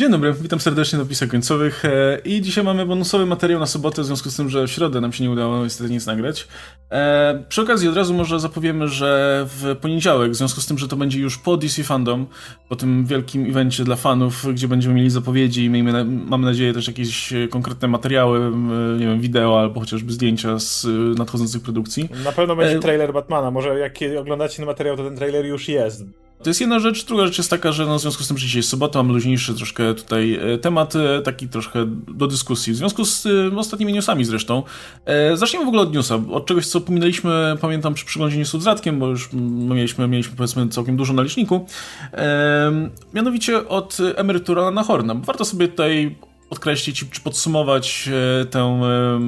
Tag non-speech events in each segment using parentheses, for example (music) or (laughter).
Dzień dobry, witam serdecznie do pisach końcowych e, i dzisiaj mamy bonusowy materiał na sobotę, w związku z tym, że w środę nam się nie udało niestety nic nagrać. E, przy okazji od razu może zapowiemy, że w poniedziałek, w związku z tym, że to będzie już po DC Fandom, po tym wielkim evencie dla fanów, gdzie będziemy mieli zapowiedzi i miejmy, mamy nadzieję też jakieś konkretne materiały, nie wiem, wideo albo chociażby zdjęcia z nadchodzących produkcji. Na pewno będzie e, trailer Batmana, może jak oglądacie ten materiał, to ten trailer już jest. To jest jedna rzecz. Druga rzecz jest taka, że no, w związku z tym, że dzisiaj jest sobota, mamy luźniejszy troszkę tutaj e, temat, e, taki troszkę do dyskusji. W związku z e, ostatnimi newsami zresztą. Zacznijmy w ogóle od newsa, od czegoś, co pominęliśmy, pamiętam, przy przyglądzie newsu z Radkiem, bo już mieliśmy, mieliśmy powiedzmy całkiem dużo na liczniku. Mianowicie od emerytura na Horna. Warto sobie tutaj podkreślić czy podsumować e, tę e,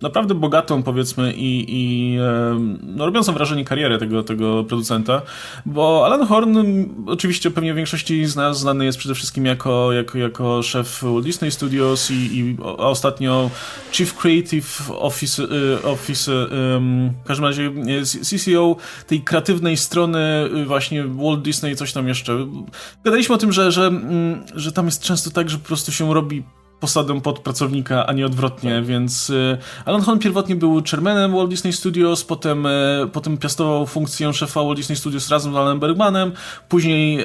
naprawdę bogatą, powiedzmy, i, i e, no, robiącą wrażenie karierę tego, tego producenta, bo Alan Horn oczywiście pewnie w większości z nas znany jest przede wszystkim jako, jako, jako szef Walt Disney Studios i, i ostatnio Chief Creative Office, office w każdym razie CCO tej kreatywnej strony właśnie Walt Disney coś tam jeszcze. Gadaliśmy o tym, że, że, mm, że tam jest często tak, że po prostu się robi posadę podpracownika, a nie odwrotnie, tak. więc y, Alan Horn pierwotnie był chairmanem Walt Disney Studios, potem, y, potem piastował funkcję szefa Walt Disney Studios razem z Alanem Bergmanem, później,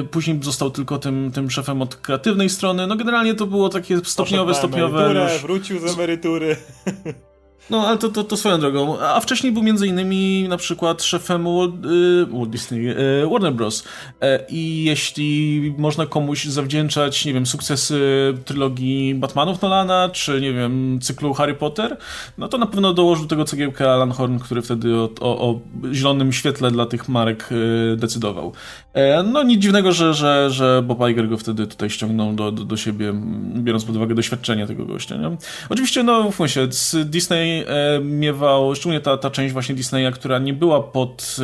y, później został tylko tym, tym szefem od kreatywnej strony, no generalnie to było takie stopniowe, stopniowe. Już... wrócił z emerytury. (laughs) No, ale to, to, to swoją drogą. A wcześniej był między innymi na przykład szefem Walt, y, Walt Disney, y, Warner Bros. E, I jeśli można komuś zawdzięczać, nie wiem, sukcesy trylogii Batmanów Nolana, czy nie wiem, cyklu Harry Potter, no to na pewno dołożył tego cegiełkę Alan Horn, który wtedy o, o, o zielonym świetle dla tych marek y, decydował. E, no nic dziwnego, że, że, że Bob Iger go wtedy tutaj ściągnął do, do, do siebie, biorąc pod uwagę doświadczenie tego gościa. Nie? Oczywiście, no mówmy się, Disney E, miewał, szczególnie ta, ta część właśnie Disneya, która nie była pod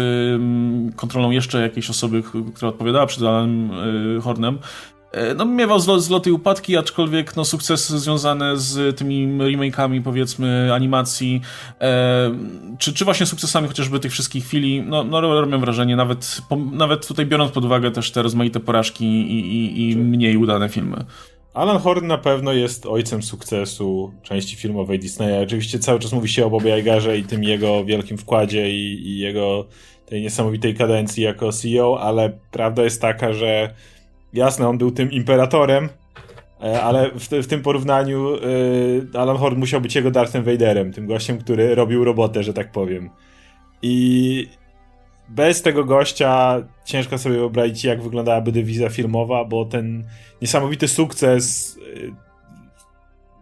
kontrolą jeszcze jakiejś osoby, która odpowiadała przed Alanem e, Hornem, e, no, miewał zloty i upadki, aczkolwiek no, sukcesy związane z tymi remake'ami, powiedzmy, animacji, e, czy, czy właśnie sukcesami chociażby tych wszystkich chwili, no, no robią wrażenie, nawet, po, nawet tutaj biorąc pod uwagę też te rozmaite porażki i, i, i mniej udane filmy. Alan Horn na pewno jest ojcem sukcesu części filmowej Disneya. Oczywiście cały czas mówi się o Bobie Igerze i tym jego wielkim wkładzie i, i, jego tej niesamowitej kadencji jako CEO, ale prawda jest taka, że jasne, on był tym imperatorem, e, ale w, w tym porównaniu y, Alan Horn musiał być jego Darthem Vaderem, tym gościem, który robił robotę, że tak powiem. I bez tego gościa ciężko sobie wyobrazić, jak wyglądałaby dywizja filmowa, bo ten niesamowity sukces, y,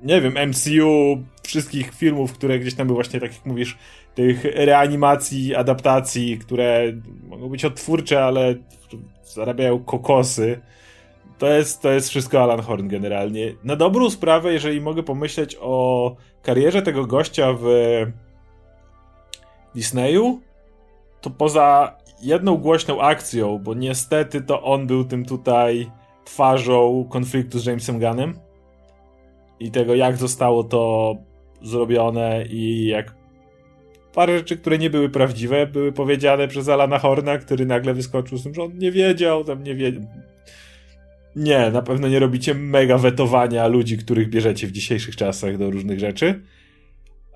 nie wiem, MCU, wszystkich filmów, które gdzieś tam były właśnie, tak jak mówisz, tych reanimacji, adaptacji, które mogą być odtwórcze, ale zarabiają kokosy. To jest, to jest wszystko Alan Horn generalnie. Na dobrą sprawę, jeżeli mogę pomyśleć o karierze tego gościa w Disneyu, to poza jedną głośną akcją, bo niestety to on był tym tutaj twarzą konfliktu z Jamesem Gunnem i tego, jak zostało to zrobione i jak parę rzeczy, które nie były prawdziwe, były powiedziane przez Alana Horna, który nagle wyskoczył z tym, że on nie wiedział, tam nie wiedział. Nie, na pewno nie robicie mega wetowania ludzi, których bierzecie w dzisiejszych czasach do różnych rzeczy.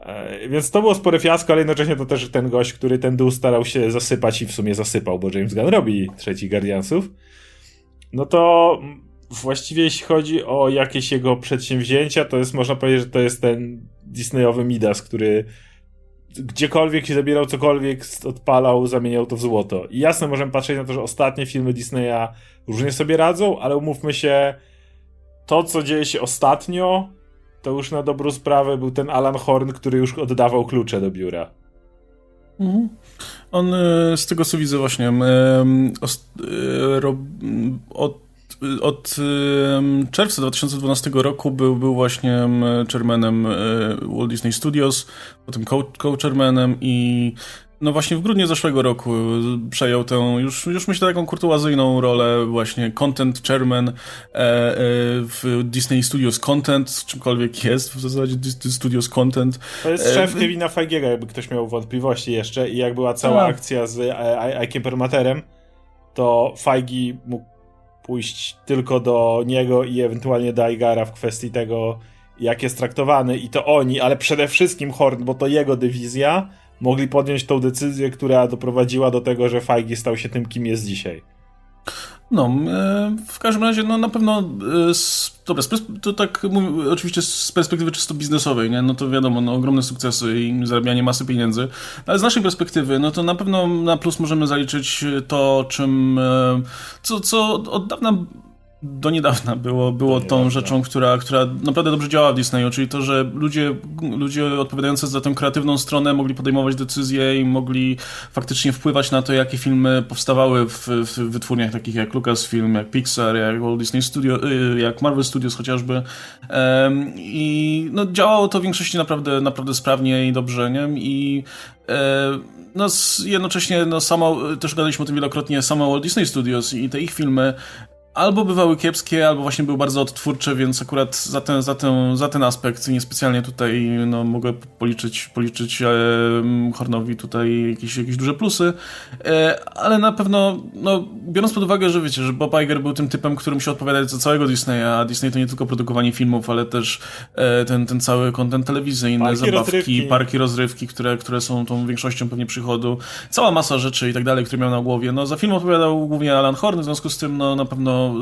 E, więc to było spore fiasko, ale jednocześnie to też ten gość, który ten dół starał się zasypać i w sumie zasypał, bo James Gunn robi trzeci Guardiansów. No to właściwie jeśli chodzi o jakieś jego przedsięwzięcia, to jest można powiedzieć, że to jest ten Disneyowy Midas, który gdziekolwiek się zabierał cokolwiek, odpalał, zamieniał to w złoto. I jasne, możemy patrzeć na to, że ostatnie filmy Disneya różnie sobie radzą, ale umówmy się, to co dzieje się ostatnio, to już na dobrą sprawę był ten Alan Horn, który już oddawał klucze do biura. Mhm. On e, z tego co widzę właśnie e, od, od czerwca 2012 roku był, był właśnie chairmanem e, Walt Disney Studios, potem co-chairmanem i no właśnie w grudniu zeszłego roku przejął tę już, już myślę taką kurtuazyjną rolę właśnie content chairman e, e, w Disney Studios Content, czymkolwiek jest w zasadzie Disney Studios Content. To jest e, szef Kevina Feigiego, jakby ktoś miał wątpliwości jeszcze i jak była cała tak. akcja z Ike'em Permaterem, to Feigi mógł pójść tylko do niego i ewentualnie do Aigara w kwestii tego, jak jest traktowany i to oni, ale przede wszystkim Horn, bo to jego dywizja, mogli podjąć tą decyzję, która doprowadziła do tego, że Feige stał się tym, kim jest dzisiaj. No, e, w każdym razie, no na pewno, e, dobra, to tak mówię, oczywiście z perspektywy czysto biznesowej, nie? no to wiadomo, no, ogromne sukcesy i zarabianie masy pieniędzy, ale z naszej perspektywy, no to na pewno na plus możemy zaliczyć to, czym, e, co, co od dawna do niedawna było, było tą rzeczą, która, która naprawdę dobrze działa w Disneyu, czyli to, że ludzie, ludzie odpowiadający za tę kreatywną stronę mogli podejmować decyzje i mogli faktycznie wpływać na to, jakie filmy powstawały w, w wytwórniach takich jak Lucasfilm, jak Pixar, jak Walt Disney Studio, y, jak Marvel Studios chociażby. I no, działało to w większości naprawdę, naprawdę sprawnie i dobrze, nie? I e, no, jednocześnie no, samo, też gadaliśmy o tym wielokrotnie, samo Walt Disney Studios i te ich filmy albo bywały kiepskie, albo właśnie były bardzo odtwórcze, więc akurat za ten, za ten, za ten aspekt niespecjalnie tutaj no, mogę policzyć, policzyć e, Hornowi tutaj jakieś, jakieś duże plusy, e, ale na pewno, no, biorąc pod uwagę, że wiecie, że Bob Iger był tym typem, którym się odpowiadać za całego Disneya, a Disney to nie tylko produkowanie filmów, ale też e, ten, ten cały kontent telewizyjny, parki zabawki, rozrywki. parki rozrywki, które, które są tą większością pewnie przychodu, cała masa rzeczy i tak dalej, które miał na głowie. No, za film odpowiadał głównie Alan Horn, w związku z tym, no, na pewno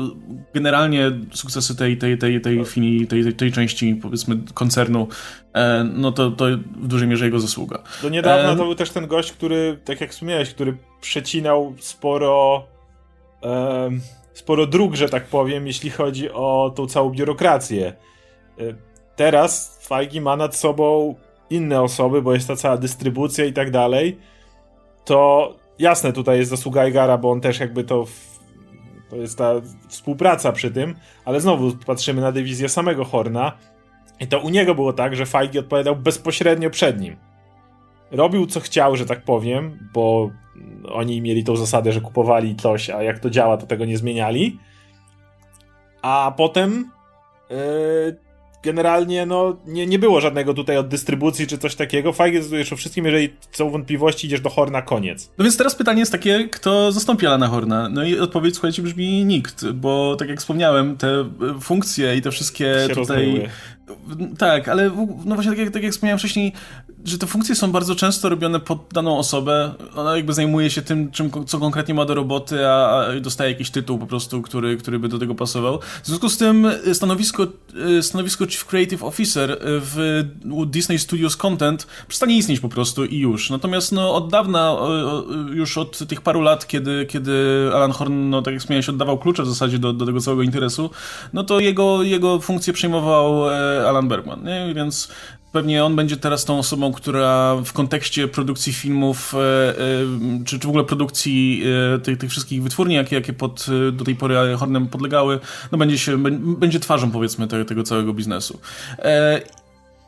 generalnie sukcesy tej, tej, tej, tej, tej, tej, tej części, powiedzmy, koncernu, e, no to, to w dużej mierze jego zasługa. Do niedawna e... to był też ten gość, który, tak jak wspomniałeś, który przecinał sporo sporo dróg, że tak powiem, jeśli chodzi o tą całą biurokrację. E, teraz Feige ma nad sobą inne osoby, bo jest ta cała dystrybucja i tak dalej, to jasne, tutaj jest zasługa Igara, bo on też jakby to to jest ta współpraca przy tym, ale znowu patrzymy na dywizję samego Horna i to u niego było tak, że Feige odpowiadał bezpośrednio przed nim. Robił co chciał, że tak powiem, bo oni mieli tą zasadę, że kupowali coś, a jak to działa, to tego nie zmieniali. A potem yy, generalnie no, nie, nie było żadnego tutaj od dystrybucji czy coś takiego. Fajnie decydujesz o wszystkim, jeżeli są wątpliwości, idziesz do Horna, koniec. No więc teraz pytanie jest takie, kto zastąpi Alana Horna? No i odpowiedź, słuchajcie, brzmi nikt, bo tak jak wspomniałem, te funkcje i te wszystkie tutaj... Tak, ale no właśnie tak jak, tak jak wspomniałem wcześniej, że te funkcje są bardzo często robione pod daną osobę. Ona jakby zajmuje się tym, czym, co konkretnie ma do roboty, a, a dostaje jakiś tytuł po prostu, który, który by do tego pasował. W związku z tym stanowisko, stanowisko Chief Creative Officer w Disney Studios Content przestanie istnieć po prostu i już. Natomiast no, od dawna, już od tych paru lat, kiedy, kiedy Alan Horn, no, tak jak wspomniałeś, oddawał klucze w zasadzie do, do tego całego interesu, no to jego, jego funkcję przejmował e, Alan Bergman, nie? więc pewnie on będzie teraz tą osobą, która w kontekście produkcji filmów, e, e, czy, czy w ogóle produkcji e, tych, tych wszystkich wytwórni, jakie, jakie pod, do tej pory Hornem podlegały, no będzie, się, będzie twarzą powiedzmy tego, tego całego biznesu.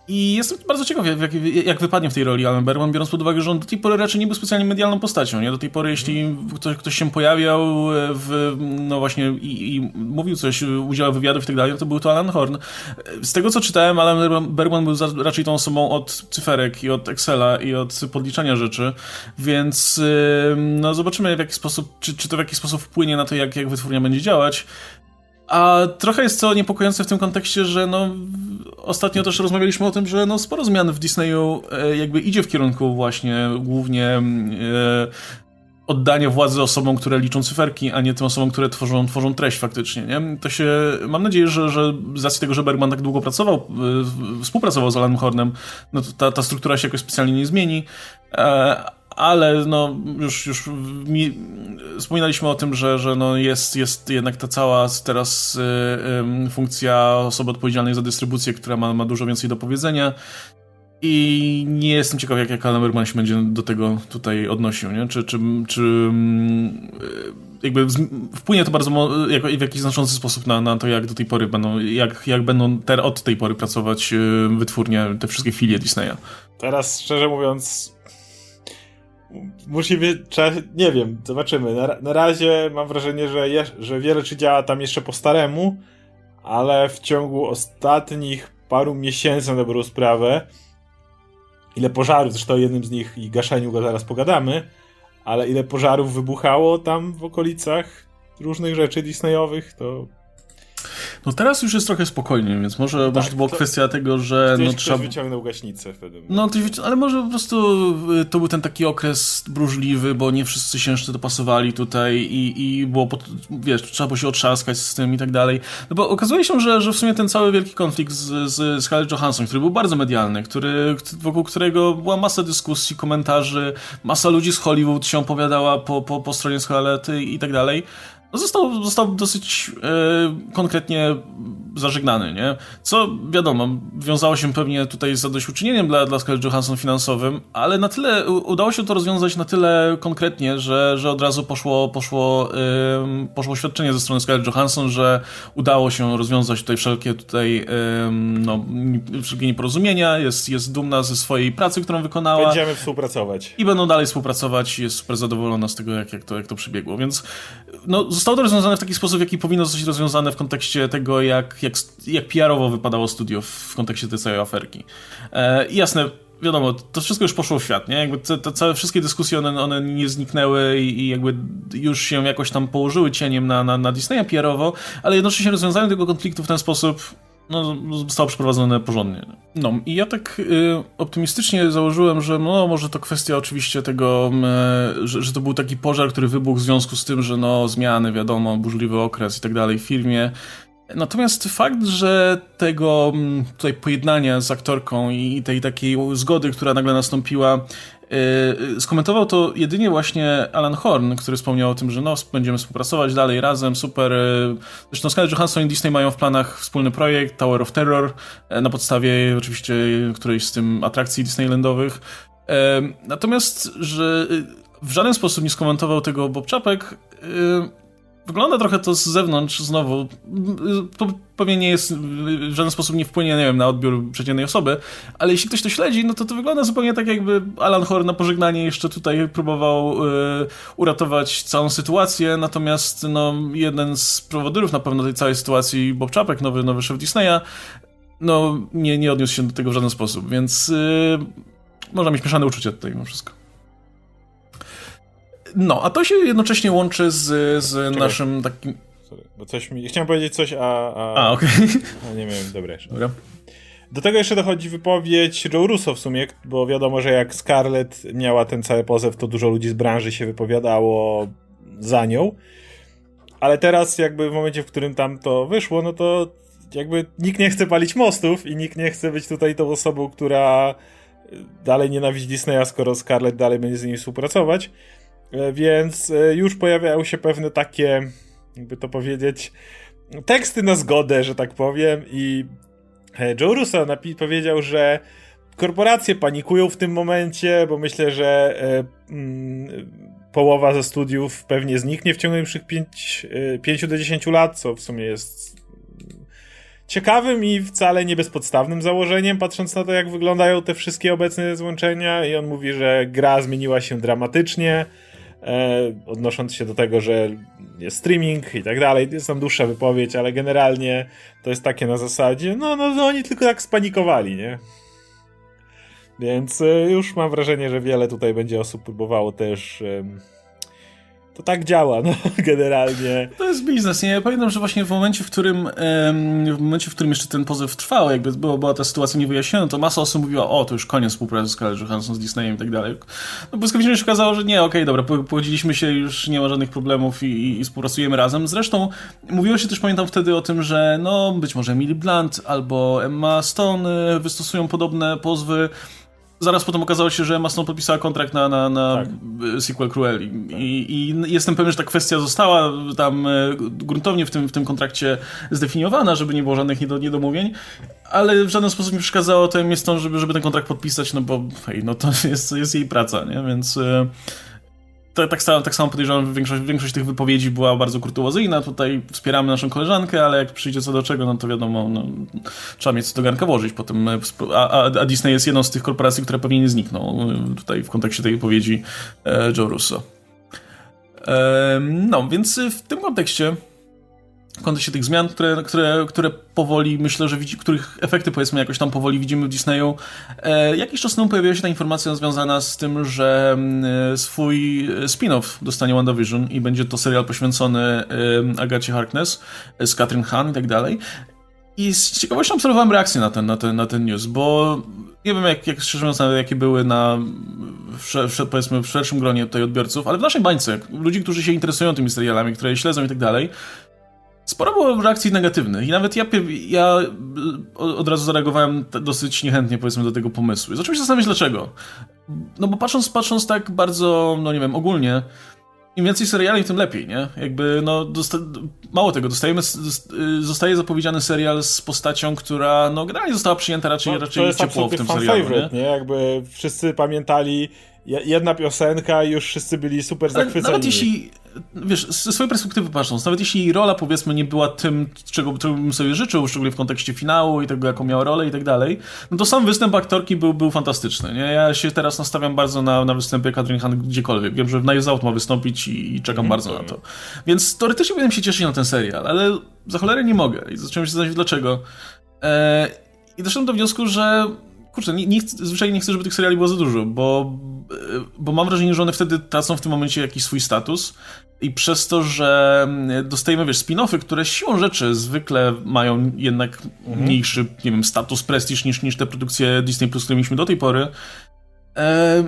I jestem bardzo ciekaw, jak, jak, wypadnie w tej roli Alan Bergman, biorąc pod uwagę, że on do tej pory raczej nie był specjalnie medialną postacią. Nie? Do tej pory, jeśli ktoś, ktoś się pojawiał w, no właśnie i, i mówił coś, udzielał wywiadów i tak dalej, to był to Alan Horn. Z tego, co czytałem, Alan Bergman był raczej tą osobą od cyferek i od Excela i od podliczania rzeczy, więc no zobaczymy w jaki sposób, czy, czy to w jakiś sposób wpłynie na to, jak, jak wytwórnia będzie działać. A trochę jest to niepokojące w tym kontekście, że no, ostatnio też rozmawialiśmy o tym, że no, sporo zmian w Disneyu e, jakby idzie w kierunku właśnie głównie e, oddania władzy osobom, które liczą cyferki, a nie tym osobom, które tworzą, tworzą treść faktycznie, nie? To się, mam nadzieję, że, że z racji tego, że Bergman tak długo pracował, e, współpracował z Alanem Hornem, no ta, ta struktura się jakoś specjalnie nie zmieni, ale no już, już mi, wspominaliśmy o tym, że, że no jest, jest jednak ta cała teraz y, y, funkcja osoby odpowiedzialnej za dystrybucję, która ma, ma dużo więcej do powiedzenia i nie jestem ciekaw, jak, jak Alan się będzie do tego tutaj odnosił, nie? Czy, czy, czy jakby wpłynie to bardzo w jakiś znaczący sposób na, na to, jak do tej pory będą, jak, jak będą ter, od tej pory pracować wytwórnie, te wszystkie filie Disneya. Teraz, szczerze mówiąc, musimy, nie wiem, zobaczymy. Na, na razie mam wrażenie, że, je, że wiele czy działa tam jeszcze po staremu, ale w ciągu ostatnich paru miesięcy na dobrą sprawę, ile pożarów, zresztą o jednym z nich i gaszeniu go zaraz pogadamy, ale ile pożarów wybuchało tam w okolicach różnych rzeczy Disneyowych, to no teraz już jest trochę spokojniej, więc może, tak, może to była to, kwestia tego, że ktoś, no trzeba... wyciągnął gaśnicę wtedy. No, ale może po prostu y, to był ten taki okres brużliwy, bo nie wszyscy się jeszcze dopasowali tutaj i, i było, pod, wiesz, trzeba było się otrzaskać z tym i tak dalej. No bo okazuje się, że, że w sumie ten cały wielki konflikt z, z Scarlett Johansson, który był bardzo medialny, który, wokół którego była masa dyskusji, komentarzy, masa ludzi z Hollywood się opowiadała po, po, po stronie Scarlett i tak dalej, został, został dosyć e, konkretnie zażegnany, nie? Co wiadomo, wiązało się pewnie tutaj z zadośćuczynieniem dla, dla Scarlett Johansson finansowym, ale na tyle udało się to rozwiązać na tyle konkretnie, że, że od razu poszło, poszło, yy, poszło oświadczenie ze strony Scarlett Johansson, że udało się rozwiązać tutaj wszelkie tutaj yy, no, wszelkie nieporozumienia, jest, jest dumna ze swojej pracy, którą wykonała. Będziemy współpracować. I będą dalej współpracować, jest super zadowolona z tego, jak, jak, to, jak to przebiegło, więc no, zostało to rozwiązane w taki sposób, jaki powinno zostać rozwiązane w kontekście tego, jak, jak, jak PR-owo wypadało studio w kontekście tej całej aferki. E, jasne, wiadomo, to wszystko już poszło w świat, nie? Jakby te, te całe wszystkie dyskusje, one, one nie zniknęły i, i, jakby już się jakoś tam położyły cieniem na, na, na Disneya PR-owo, ale jednocześnie rozwiązanie tego konfliktu w ten sposób no, zostało przeprowadzone porządnie. No i ja tak y, optymistycznie założyłem, że no może to kwestia oczywiście tego, y, że, że, to był taki pożar, który wybuchł w związku z tym, że no zmiany, wiadomo, burzliwy okres i tak dalej w firmie. Natomiast fakt, że tego tutaj pojednania z aktorką i tej takiej zgody, która nagle nastąpiła, skomentował to jedynie właśnie Alan Horn, który wspomniał o tym, że no, będziemy współpracować dalej razem, super. Yy, zresztą Scarlett Johansson i Disney mają w planach wspólny projekt Tower of Terror, na podstawie oczywiście którejś z tym atrakcji Disneylandowych. Natomiast, że w żaden sposób nie skomentował tego Bob Czapek, Wygląda trochę to z zewnątrz znowu. To pewnie nie jest, w żaden sposób nie wpłynie, nie wiem, na odbiór przeciętnej osoby, ale jeśli ktoś to śledzi, no to to wygląda zupełnie tak, jakby Alan Horn na pożegnanie jeszcze tutaj próbował y, uratować całą sytuację, natomiast no, jeden z prowodyrów na pewno tej całej sytuacji, Bob Czapek, nowy, nowy szef Disneya, no nie, nie odniósł się do tego w żaden sposób, więc y, można mieć mieszane uczucia tutaj mimo wszystko. No, a to się jednocześnie łączy z, z naszym takim... Sorry, bo coś mi... Chciałem powiedzieć coś, a... A, a okej. Okay. nie wiem, dobra jeszcze. Dobra. Do tego jeszcze dochodzi wypowiedź Joe Russo w sumie, bo wiadomo, że jak Scarlett miała ten cały pozew, to dużo ludzi z branży się wypowiadało za nią. Ale teraz jakby w momencie, w którym tam to wyszło, no to jakby nikt nie chce palić mostów i nikt nie chce być tutaj tą osobą, która dalej nienawidzi Disneya, skoro Scarlett dalej będzie z nimi współpracować. E, więc e, już pojawiają się pewne takie, jakby to powiedzieć, teksty na zgodę, że tak powiem i e, Joe Russo powiedział, że korporacje panikują w tym momencie, bo myślę, że mm, połowa ze studiów pewnie zniknie w ciągu najbliższych 5, 5 do 10 lat, co w sumie jest ciekawym i wcale nie bezpodstawnym założeniem, patrząc na to, jak wyglądają te wszystkie obecne złączenia. I on mówi, że gra zmieniła się dramatycznie, odnosząc się do tego, że jest streaming i tak dalej. Jest tam dłuższa wypowiedź, ale generalnie to jest takie na zasadzie, no, no, no oni tylko tak spanikowali, nie? Więc e, już mam wrażenie, że wiele tutaj będzie osób próbowało też to tak działa, no, (laughs) generalnie. To jest biznes, nie? Ja pamiętam, że właśnie w momencie, w którym w momencie, w którym jeszcze ten pozew trwał, jakby była, była ta sytuacja niewyjaśniona, to masa osób mówiła, o, to już koniec współpracy z Scarlett Johansson, z Disneyem i tak dalej. No błyskawicznie się okazało, że nie, okej, okay, dobra, pogodziliśmy się, już nie ma żadnych problemów i, i, i, współpracujemy razem. Zresztą mówiło się też, pamiętam wtedy o tym, że no, być może Emily Blunt albo Emma Stone wystosują podobne pozwy, zaraz potem okazało się, że Emma Stone podpisała kontrakt na, na, na tak. sequel Cruelli. I, I, jestem pewien, że ta kwestia została tam e, gruntownie w tym, w tym kontrakcie zdefiniowana, żeby nie było żadnych niedomówień, ale w żaden sposób nie przeszkadzało to Emma Stone, żeby, żeby ten kontrakt podpisać, no bo hej, no to (laughs) jest, jest jej praca, nie? Więc... E, to, tak, samo, tak samo podejrzewam, większość, większość tych wypowiedzi była bardzo kurtuazyjna. Tutaj wspieramy naszą koleżankę, ale jak przyjdzie co do czego, no to wiadomo, no, trzeba mieć co do garnka włożyć. Potem, e, a, a, Disney jest jedną z tych korporacji, która pewnie nie znikną e, tutaj w kontekście tej wypowiedzi e, Joe Russo. E, no, więc w tym kontekście w kontekście tych zmian, które, które, które powoli, myślę, że widzi, których efekty powiedzmy jakoś tam powoli widzimy w Disneyu. E, jakiś czas temu pojawiła się ta informacja związana z tym, że e, swój spin-off dostanie WandaVision i będzie to serial poświęcony e, Agacie Harkness e, z Katrin Han i tak dalej. I z ciekawością obserwowałem reakcję na ten, na ten, na ten news, bo nie wiem, jak, jak szczerze mówiąc, jakie były na, w, powiedzmy, w szerszym gronie tutaj odbiorców, ale w naszej bańce, ludzi, którzy się interesują tymi serialami, które śledzą i tak dalej, sporo było reakcji negatywnych i nawet ja, ja od razu zareagowałem dosyć niechętnie, powiedzmy, do tego pomysłu. I zacząłem się zastanawiać, dlaczego. No bo patrząc, patrząc tak bardzo, no nie wiem, ogólnie, im więcej seriali, tym lepiej, nie? Jakby, no, mało tego, dostajemy, zostaje zapowiedziany serial z postacią, która, no, generalnie została przyjęta raczej, no, raczej ciepło w tym serialu, favorite, nie? nie? Jakby wszyscy pamiętali jedna piosenka i już wszyscy byli super zachwyceni. Nawet jeśli, wiesz, ze swojej perspektywy patrząc, nawet jeśli rola powiedzmy nie była tym, czego, czego bym sobie życzył, szczególnie w kontekście finału i tego, jaką miała rolę i tak dalej, no to sam występ aktorki był, był fantastyczny, nie? Ja się teraz nastawiam bardzo na, na występie Katrin Han gdziekolwiek. Wiem, że w Knives Out ma wystąpić i, i czekam mm, bardzo na to. Więc teoretycznie powinienem się cieszyć na ten serial, ale za cholerę nie mogę i zacząłem się zastanawiać dlaczego. Eee, I doszedłem do wniosku, że kurczę, nie, nie, zwyczajnie nie chcę, żeby tych seriali było za dużo, bo, bo mam wrażenie, że one wtedy tracą w tym momencie jakiś swój status i przez to, że mm, dostajemy, wiesz, spin-offy, które siłą rzeczy zwykle mają jednak mhm. mniejszy, nie wiem, status, prestiż niż, niż te produkcje Disney Plus, które mieliśmy do tej pory, e,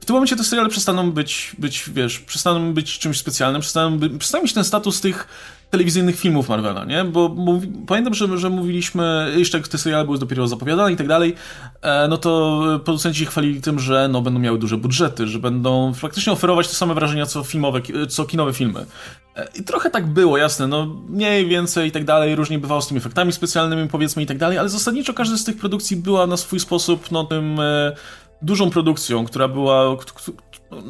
w tym momencie te seriale przestaną być, być wiesz, przestaną być czymś specjalnym, przestaną, by, przestaną mieć ten status tych telewizyjnych filmów Marvela, nie? Bo mówi, pamiętam, że, że mówiliśmy, jeszcze te seriale były dopiero zapowiadane i tak dalej, e, no to producenci chwalili tym, że no, będą miały duże budżety, że będą faktycznie oferować te same wrażenia co filmowe, co kinowe filmy. E, I trochę tak było, jasne, no mniej, więcej i tak dalej, różnie bywało z tymi efektami specjalnymi, powiedzmy i tak dalej, ale zasadniczo każda z tych produkcji była na swój sposób, no tym e, dużą produkcją, która była,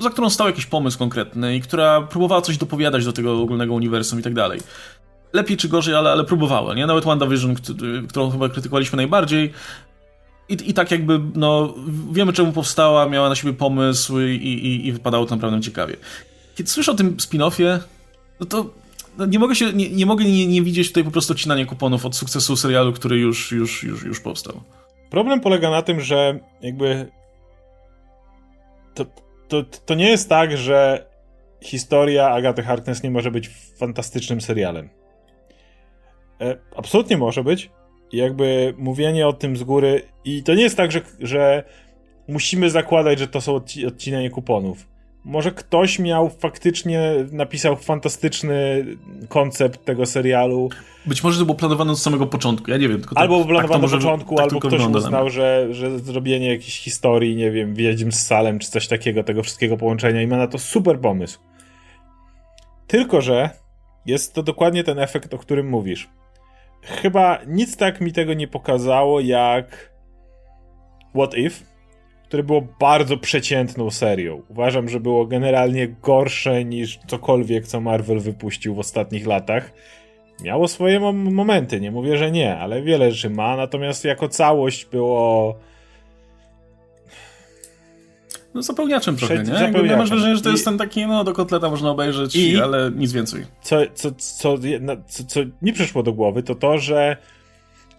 za którą stał jakiś pomysł konkretny i która próbowała coś dopowiadać do tego ogólnego uniwersum i tak dalej. Lepiej czy gorzej, ale, ale próbowała, nie? Nawet WandaVision, którą chyba krytykowaliśmy najbardziej, i, I tak jakby, no, wiemy czemu powstała, miała na siebie pomysł i, i, i wypadało to naprawdę ciekawie. Kiedy słyszę o tym spin-offie, no to no nie mogę się, nie, nie mogę nie, nie, widzieć tutaj po prostu odcinania kuponów od sukcesu serialu, który już, już, już, już powstał. Problem polega na tym, że jakby to, to, to nie jest tak, że historia Agaty Harkness nie może być fantastycznym serialem. E, absolutnie może być. Jakby mówienie o tym z góry. I to nie jest tak, że, że musimy zakładać, że to są odci odcinanie kuponów. Może ktoś miał faktycznie, napisał fantastyczny koncept tego serialu. Być może to było planowane od samego początku, ja nie wiem. Tak- albo tak, planowane tak od początku, tak albo ktoś uznał, że, że zrobienie jakiejś historii, nie wiem, Wiedźm z Salem, czy coś takiego, tego wszystkiego połączenia i ma na to super pomysł. Tylko, że jest to dokładnie ten efekt, o którym mówisz. Chyba nic tak mi tego nie pokazało, jak What If, które było bardzo przeciętną serią. Uważam, że było generalnie gorsze niż cokolwiek, co Marvel wypuścił w ostatnich latach. Miało swoje momenty, nie mówię, że nie, ale wiele rzeczy ma, natomiast jako całość było no zapełniaczem trochę, nie? Zapełniaczem. Ja masz wrażenie, że to jest ten taki, no do kotleta można obejrzeć, I ale nic więcej. Co, co, co, co, co mi przyszło do głowy, to to, że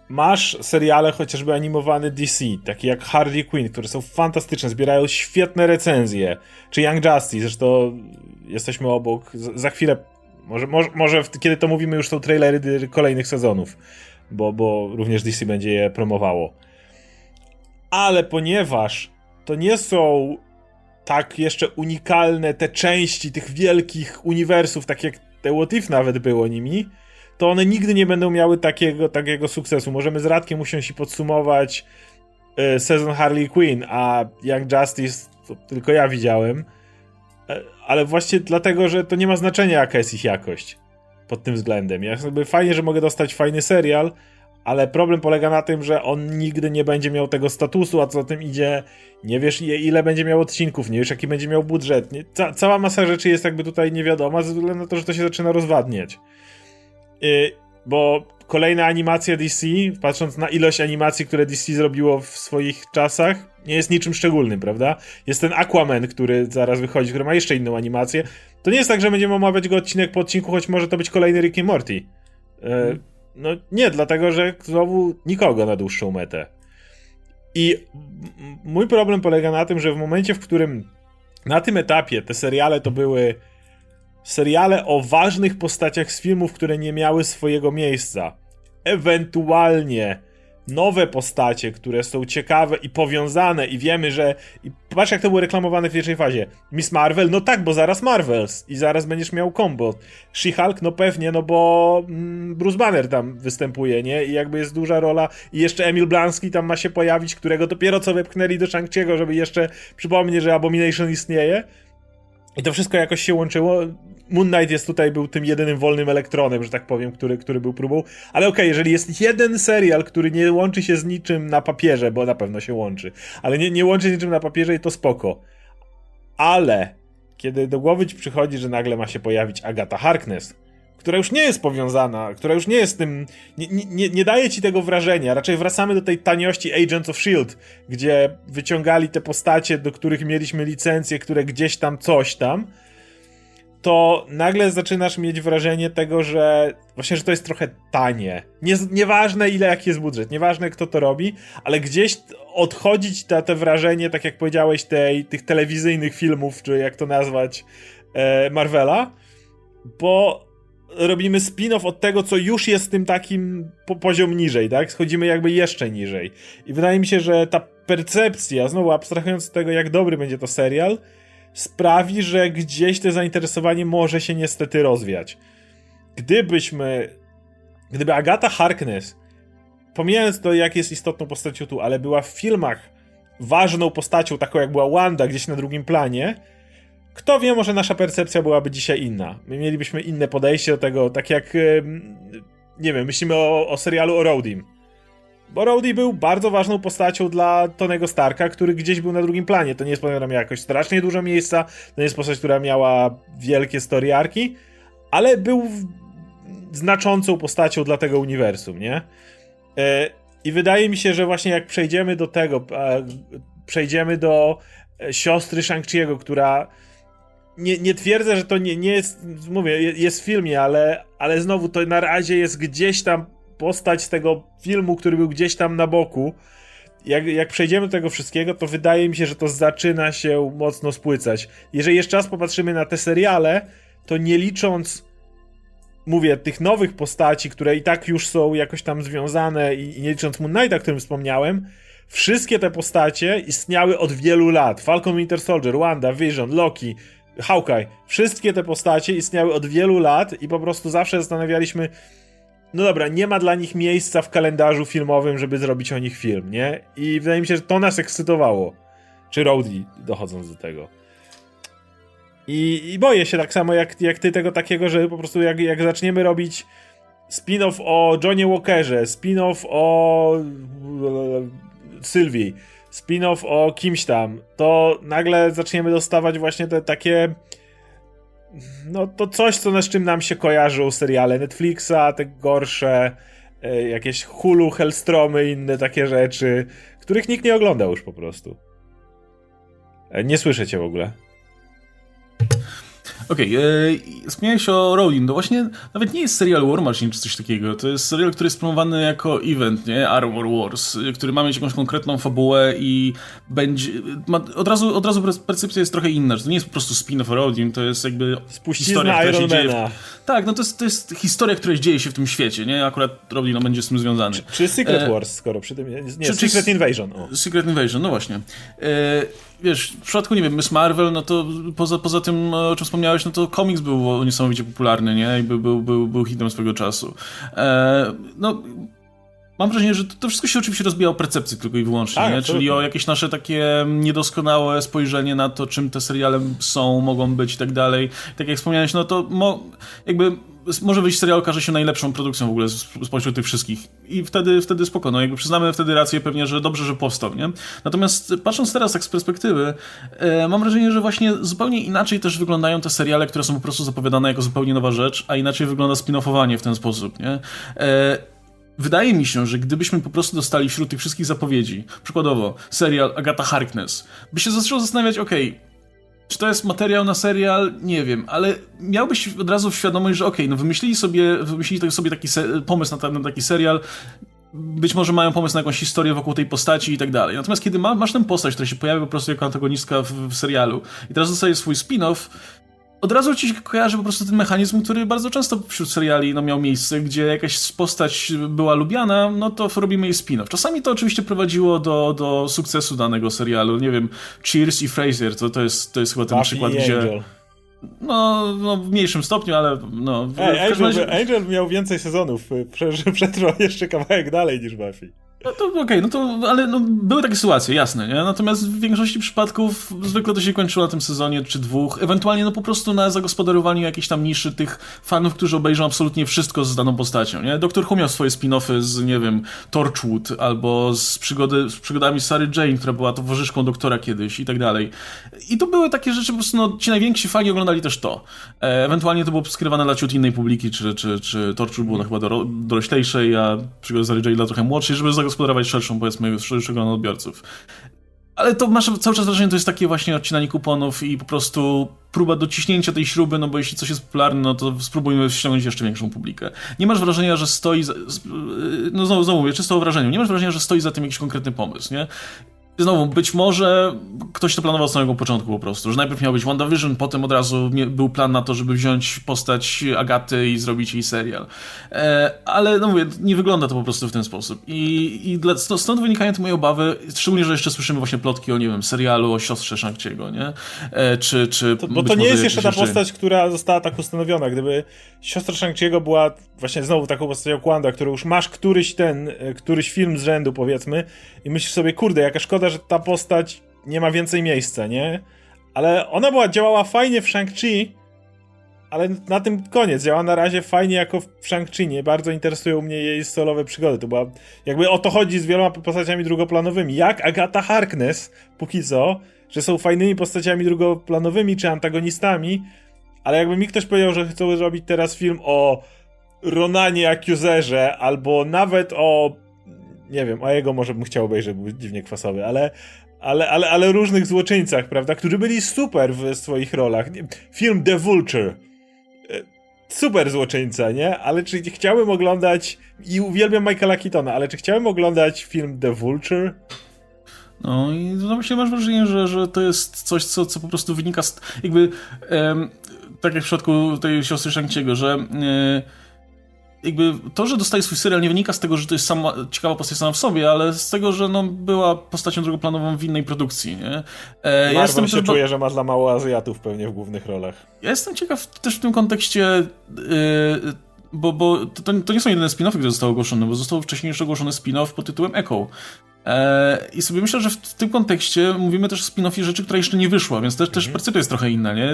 masz seriale chociażby animowane DC, takie jak Harley Quinn, które są fantastyczne, zbierają świetne recenzje, czy Young Justice, zresztą jesteśmy obok, za chwilę, może, może, może kiedy to mówimy już są trailery kolejnych sezonów, bo, bo również DC będzie je promowało. Ale ponieważ to nie są tak jeszcze unikalne te części tych wielkich uniwersów, tak jak te What If nawet było nimi, to one nigdy nie będą miały takiego, takiego sukcesu. Możemy z Radkiem usiąść i podsumować y, sezon Harley Quinn, a Young Justice to tylko ja widziałem. Y, ale właśnie dlatego, że to nie ma znaczenia, jaka jest ich jakość pod tym względem. Ja sobie fajnie, że mogę dostać fajny serial, ale problem polega na tym, że on nigdy nie będzie miał tego statusu, a co za tym idzie, nie wiesz ile będzie miał odcinków, nie wiesz jaki będzie miał budżet. Nie, ca cała masa rzeczy jest jakby tutaj niewiadoma, ze względu na to, że to się zaczyna rozwadniać. Yy, bo kolejna animacja DC, patrząc na ilość animacji, które DC zrobiło w swoich czasach, nie jest niczym szczególnym, prawda? Jest ten Aquaman, który zaraz wychodzi, który ma jeszcze inną animację. To nie jest tak, że będziemy omawiać go odcinek po odcinku, choć może to być kolejny Rick and Morty E, no nie, dlatego że znowu nikogo na dłuższą metę. I mój problem polega na tym, że w momencie, w którym na tym etapie te seriale to były seriale o ważnych postaciach z filmów, które nie miały swojego miejsca. Ewentualnie nowe postacie, które są ciekawe i powiązane i wiemy, że... I patrz jak to było reklamowane w pierwszej fazie. Miss Marvel? No tak, bo zaraz Marvels i zaraz będziesz miał combo. She-Hulk? No pewnie, no bo mm, Bruce Banner tam występuje, nie? I jakby jest duża rola i jeszcze Emil Blanski tam ma się pojawić, którego dopiero co wepchnęli do Shang-Chi'ego, żeby jeszcze przypomnieć, że Abomination istnieje. I to wszystko jakoś się łączyło. Moon Knight jest tutaj, był tym jedynym wolnym elektronem, że tak powiem, który, który był próbą. Ale okej, okay, jeżeli jest jeden serial, który nie łączy się z niczym na papierze, bo na pewno się łączy, ale nie, nie łączy się z niczym na papierze i to spoko. Ale kiedy do głowy ci przychodzi, że nagle ma się pojawić Agata Harkness, która już nie jest powiązana, która już nie jest tym, nie, nie, nie daje ci tego wrażenia. Raczej wracamy do tej taniości Agents of Shield, gdzie wyciągali te postacie, do których mieliśmy licencje, które gdzieś tam coś tam to nagle zaczynasz mieć wrażenie tego, że właśnie, że to jest trochę tanie. Nie, nieważne ile jaki jest budżet, nieważne kto to robi, ale gdzieś odchodzić te, te wrażenie, tak jak powiedziałeś, tej, tych telewizyjnych filmów, czy jak to nazwać, e, Marvela, bo robimy spin-off od tego, co już jest tym takim po poziom niżej, tak? Schodzimy jakby jeszcze niżej. I wydaje mi się, że ta percepcja, znowu abstrahując od tego, jak dobry będzie to serial, sprawi, że gdzieś to zainteresowanie może się niestety rozwiać. Gdybyśmy, gdyby Agata Harkness, pomijając to, jak jest istotną postacią tu, ale była w filmach ważną postacią, taką jak była Wanda gdzieś na drugim planie, kto wie, może nasza percepcja byłaby dzisiaj inna. My mielibyśmy inne podejście do tego, tak jak, nie wiem, myślimy o, o serialu o Rodim bo Rhodey był bardzo ważną postacią dla Tonego Starka, który gdzieś był na drugim planie. To nie jest postać, która miała jakoś strasznie dużo miejsca, to nie jest postać, która miała wielkie storyarki, ale był znaczącą postacią dla tego uniwersum, nie? E, I wydaje mi się, że właśnie jak przejdziemy do tego, przejdziemy do e, siostry Shang-Chi'ego, która nie, nie twierdzę, że to nie, nie jest, mówię, jest w filmie, ale, ale znowu to na razie jest gdzieś tam postać tego filmu, który był gdzieś tam na boku, jak, jak przejdziemy do tego wszystkiego, to wydaje mi się, że to zaczyna się mocno spłycać. Jeżeli jeszcze raz popatrzymy na te seriale, to nie licząc, mówię, tych nowych postaci, które i tak już są jakoś tam związane, i, i nie licząc Moon Knighta, o którym wspomniałem, wszystkie te postacie istniały od wielu lat. Falcon Winter Soldier, Wanda, Vision, Loki, Hawkeye. Wszystkie te postacie istniały od wielu lat i po prostu zawsze zastanawialiśmy, no dobra, nie ma dla nich miejsca w kalendarzu filmowym, żeby zrobić o nich film, nie? I wydaje mi się, że to nas ekscytowało. Czy Rowdy, dochodząc do tego. I, I, boję się tak samo jak, jak ty tego takiego, że po prostu jak, jak zaczniemy robić spin-off o Johnie Walkerze, spin-off o Sylwii, spin-off o kimś tam, to nagle zaczniemy dostawać właśnie te takie no to coś, co z czym nam się kojarzą seriale Netflixa, te gorsze, e, jakieś Hulu, Hellstromy, inne takie rzeczy, których nikt nie oglądał już po prostu. E, nie słyszę cię w ogóle. Okej, okay, e, wspomniałeś o Rowling. To właśnie nawet nie jest serial War Machine czy coś takiego. To jest serial, który jest promowany jako event, nie? Armor Wars, który ma mieć jakąś konkretną fabułę i będzie... Ma, od, razu, od razu percepcja jest trochę inna, że to nie jest po prostu spin-off Rowling, to jest jakby Spuścizna historia, która się dzieje... W... Tak, no to jest, to jest historia, która dzieje się w tym świecie, nie? Akurat Rowling no, będzie z tym związany. Czy, czy Secret e... Wars, skoro przy tym... Nie, czy, Secret czy... Invasion. O. Secret Invasion, no właśnie. E wiesz, w przypadku, nie wiem, Miss Marvel, no to poza, poza tym, o czym wspomniałeś, no to komiks był niesamowicie popularny, nie? I był, był, był, był hitem swego czasu. E, no, mam wrażenie, że to, to, wszystko się oczywiście rozbija o percepcję tylko i wyłącznie, tak, nie? czyli o jakieś nasze takie niedoskonałe spojrzenie na to, czym te seriale są, mogą być i tak dalej. Tak jak wspomniałeś, no to mo, jakby może wyjść serial okaże się najlepszą produkcją w ogóle spośród tych wszystkich. I wtedy, wtedy spoko, no jakby przyznamy wtedy rację pewnie, że dobrze, że powstał, nie? Natomiast patrząc teraz tak z perspektywy, e, mam wrażenie, że właśnie zupełnie inaczej też wyglądają te seriale, które są po prostu zapowiadane jako zupełnie nowa rzecz, a inaczej wygląda spin-offowanie w ten sposób, nie? E, Wydaje mi się, że gdybyśmy po prostu dostali wśród tych wszystkich zapowiedzi, przykładowo serial Agata Harkness, by się zaczął zastanawiać, okej, okay, Czy to jest materiał na serial? Nie wiem, ale miałbyś od razu świadomość, że okej, okay, no wymyślili sobie, wymyślili sobie taki pomysł na, na taki serial, być może mają pomysł na jakąś historię wokół tej postaci i tak dalej. Natomiast kiedy ma, masz tę postać, która się pojawia po prostu jako antagonistka w, w serialu i teraz dostaje swój spin-off, od razu ci się kojarzy po prostu ten mechanizm, który bardzo często wśród seriali no, miał miejsce, gdzie jakaś postać była lubiana, no to robimy jej spin-off. Czasami to oczywiście prowadziło do, do sukcesu danego serialu. Nie wiem, Cheers i Fraser, to, to, jest, to jest chyba ten Buffy przykład, gdzie... Angel. No, no, w mniejszym stopniu, ale no... Ej, Angel, razie... Angel miał więcej sezonów, (laughs) przetrwał jeszcze kawałek dalej niż Buffy. No to okej, okay, no to, ale no, były takie sytuacje, jasne, nie? Natomiast w większości przypadków zwykle to się kończyło na tym sezonie czy dwóch, ewentualnie no po prostu na zagospodarowaniu jakiejś tam niszy tych fanów, którzy obejrzą absolutnie wszystko z daną postacią, nie? Doktor Who miał swoje spin-offy z, nie wiem, Torchwood, albo z, przygody, z przygodami Sary Jane, która była towarzyszką doktora kiedyś i tak dalej. I to były takie rzeczy, po prostu no, ci najwięksi fani oglądali też to. E, ewentualnie to było skrywane dla ciut innej publiki, czy, czy, czy Torchwood było chyba do, doroślejszej, a przygody Sary Jane dla trochę młodszej, żeby zagospodarować szerszą, powiedzmy, szerszy grono odbiorców. Ale to masz cały czas wrażenie, to jest takie właśnie odcinanie kuponów i po prostu próba dociśnięcia tej śruby, no bo jeśli coś jest popularne, no to spróbujmy ściągnąć jeszcze większą publikę. Nie masz wrażenia, że stoi, za, no znowu, znowu mówię, czysto o wrażeniu, nie masz wrażenia, że stoi za tym jakiś konkretny pomysł, nie? Znowu, być może ktoś to planował z samego początku po prostu, że najpierw miał być WandaVision, potem od razu był plan na to, żeby wziąć postać Agaty i zrobić jej serial. E, ale no mówię, nie wygląda to po prostu w ten sposób. I, i dla, stąd wynikają te moje obawy, szczególnie, że jeszcze słyszymy właśnie plotki o, nie wiem, serialu o siostrze Shang-Chi'ego, nie? E, czy, czy to, bo to nie jest jeszcze ta postać, która została tak ustanowiona. Gdyby siostra Shang-Chi'ego była właśnie znowu taką postacią Kwanda, którą już masz któryś ten, e, któryś film z rzędu powiedzmy i myślisz sobie, kurde, jaka szkoda, że ta postać nie ma więcej miejsca, nie? Ale ona była, działała fajnie w Shang-Chi, ale na tym koniec. Działa na razie fajnie jako w Shang-Chi. Nie bardzo interesują mnie jej solowe przygody. To była, jakby o to chodzi z wieloma postaciami drugoplanowymi. Jak Agata Harkness, póki co, że są fajnymi postaciami drugoplanowymi czy antagonistami, ale jakby mi ktoś powiedział, że chcą zrobić teraz film o Ronanie Accuzerze, albo nawet o nie wiem, a jego może bym chciał obejrzeć, był dziwnie kwasowy, ale, ale, ale, ale różnych złoczyńcach, prawda, którzy byli super w swoich rolach. Film The Vulture. E, super złoczyńca, nie? Ale czy chciałbym oglądać, i uwielbiam Michaela Keatona, ale czy chciałem oglądać film The Vulture? No i no myślę, masz wrażenie, że, że to jest coś, co, co po prostu wynika z, jakby, em, tak jak w przypadku tej siostry Shang-Chi'ego, że e, jakby to, że dostaje swój serial nie wynika z tego, że to jest sama, ciekawa postać sama w sobie, ale z tego, że no, była postacią drugoplanową w innej produkcji, nie? E, ja jestem się też, czuje, że ma dla mało Azjatów pewnie w głównych rolach. Ja jestem ciekaw też w tym kontekście, yy, bo, bo to, to, nie są jedyne spin-offy, które zostały ogłoszone, bo został wcześniej jeszcze ogłoszony spin-off pod tytułem Echo. E, I sobie myślę, że w, tym kontekście mówimy też o spin-offie rzeczy, która jeszcze nie wyszła, więc też, też mhm. percepcja jest trochę inna, nie?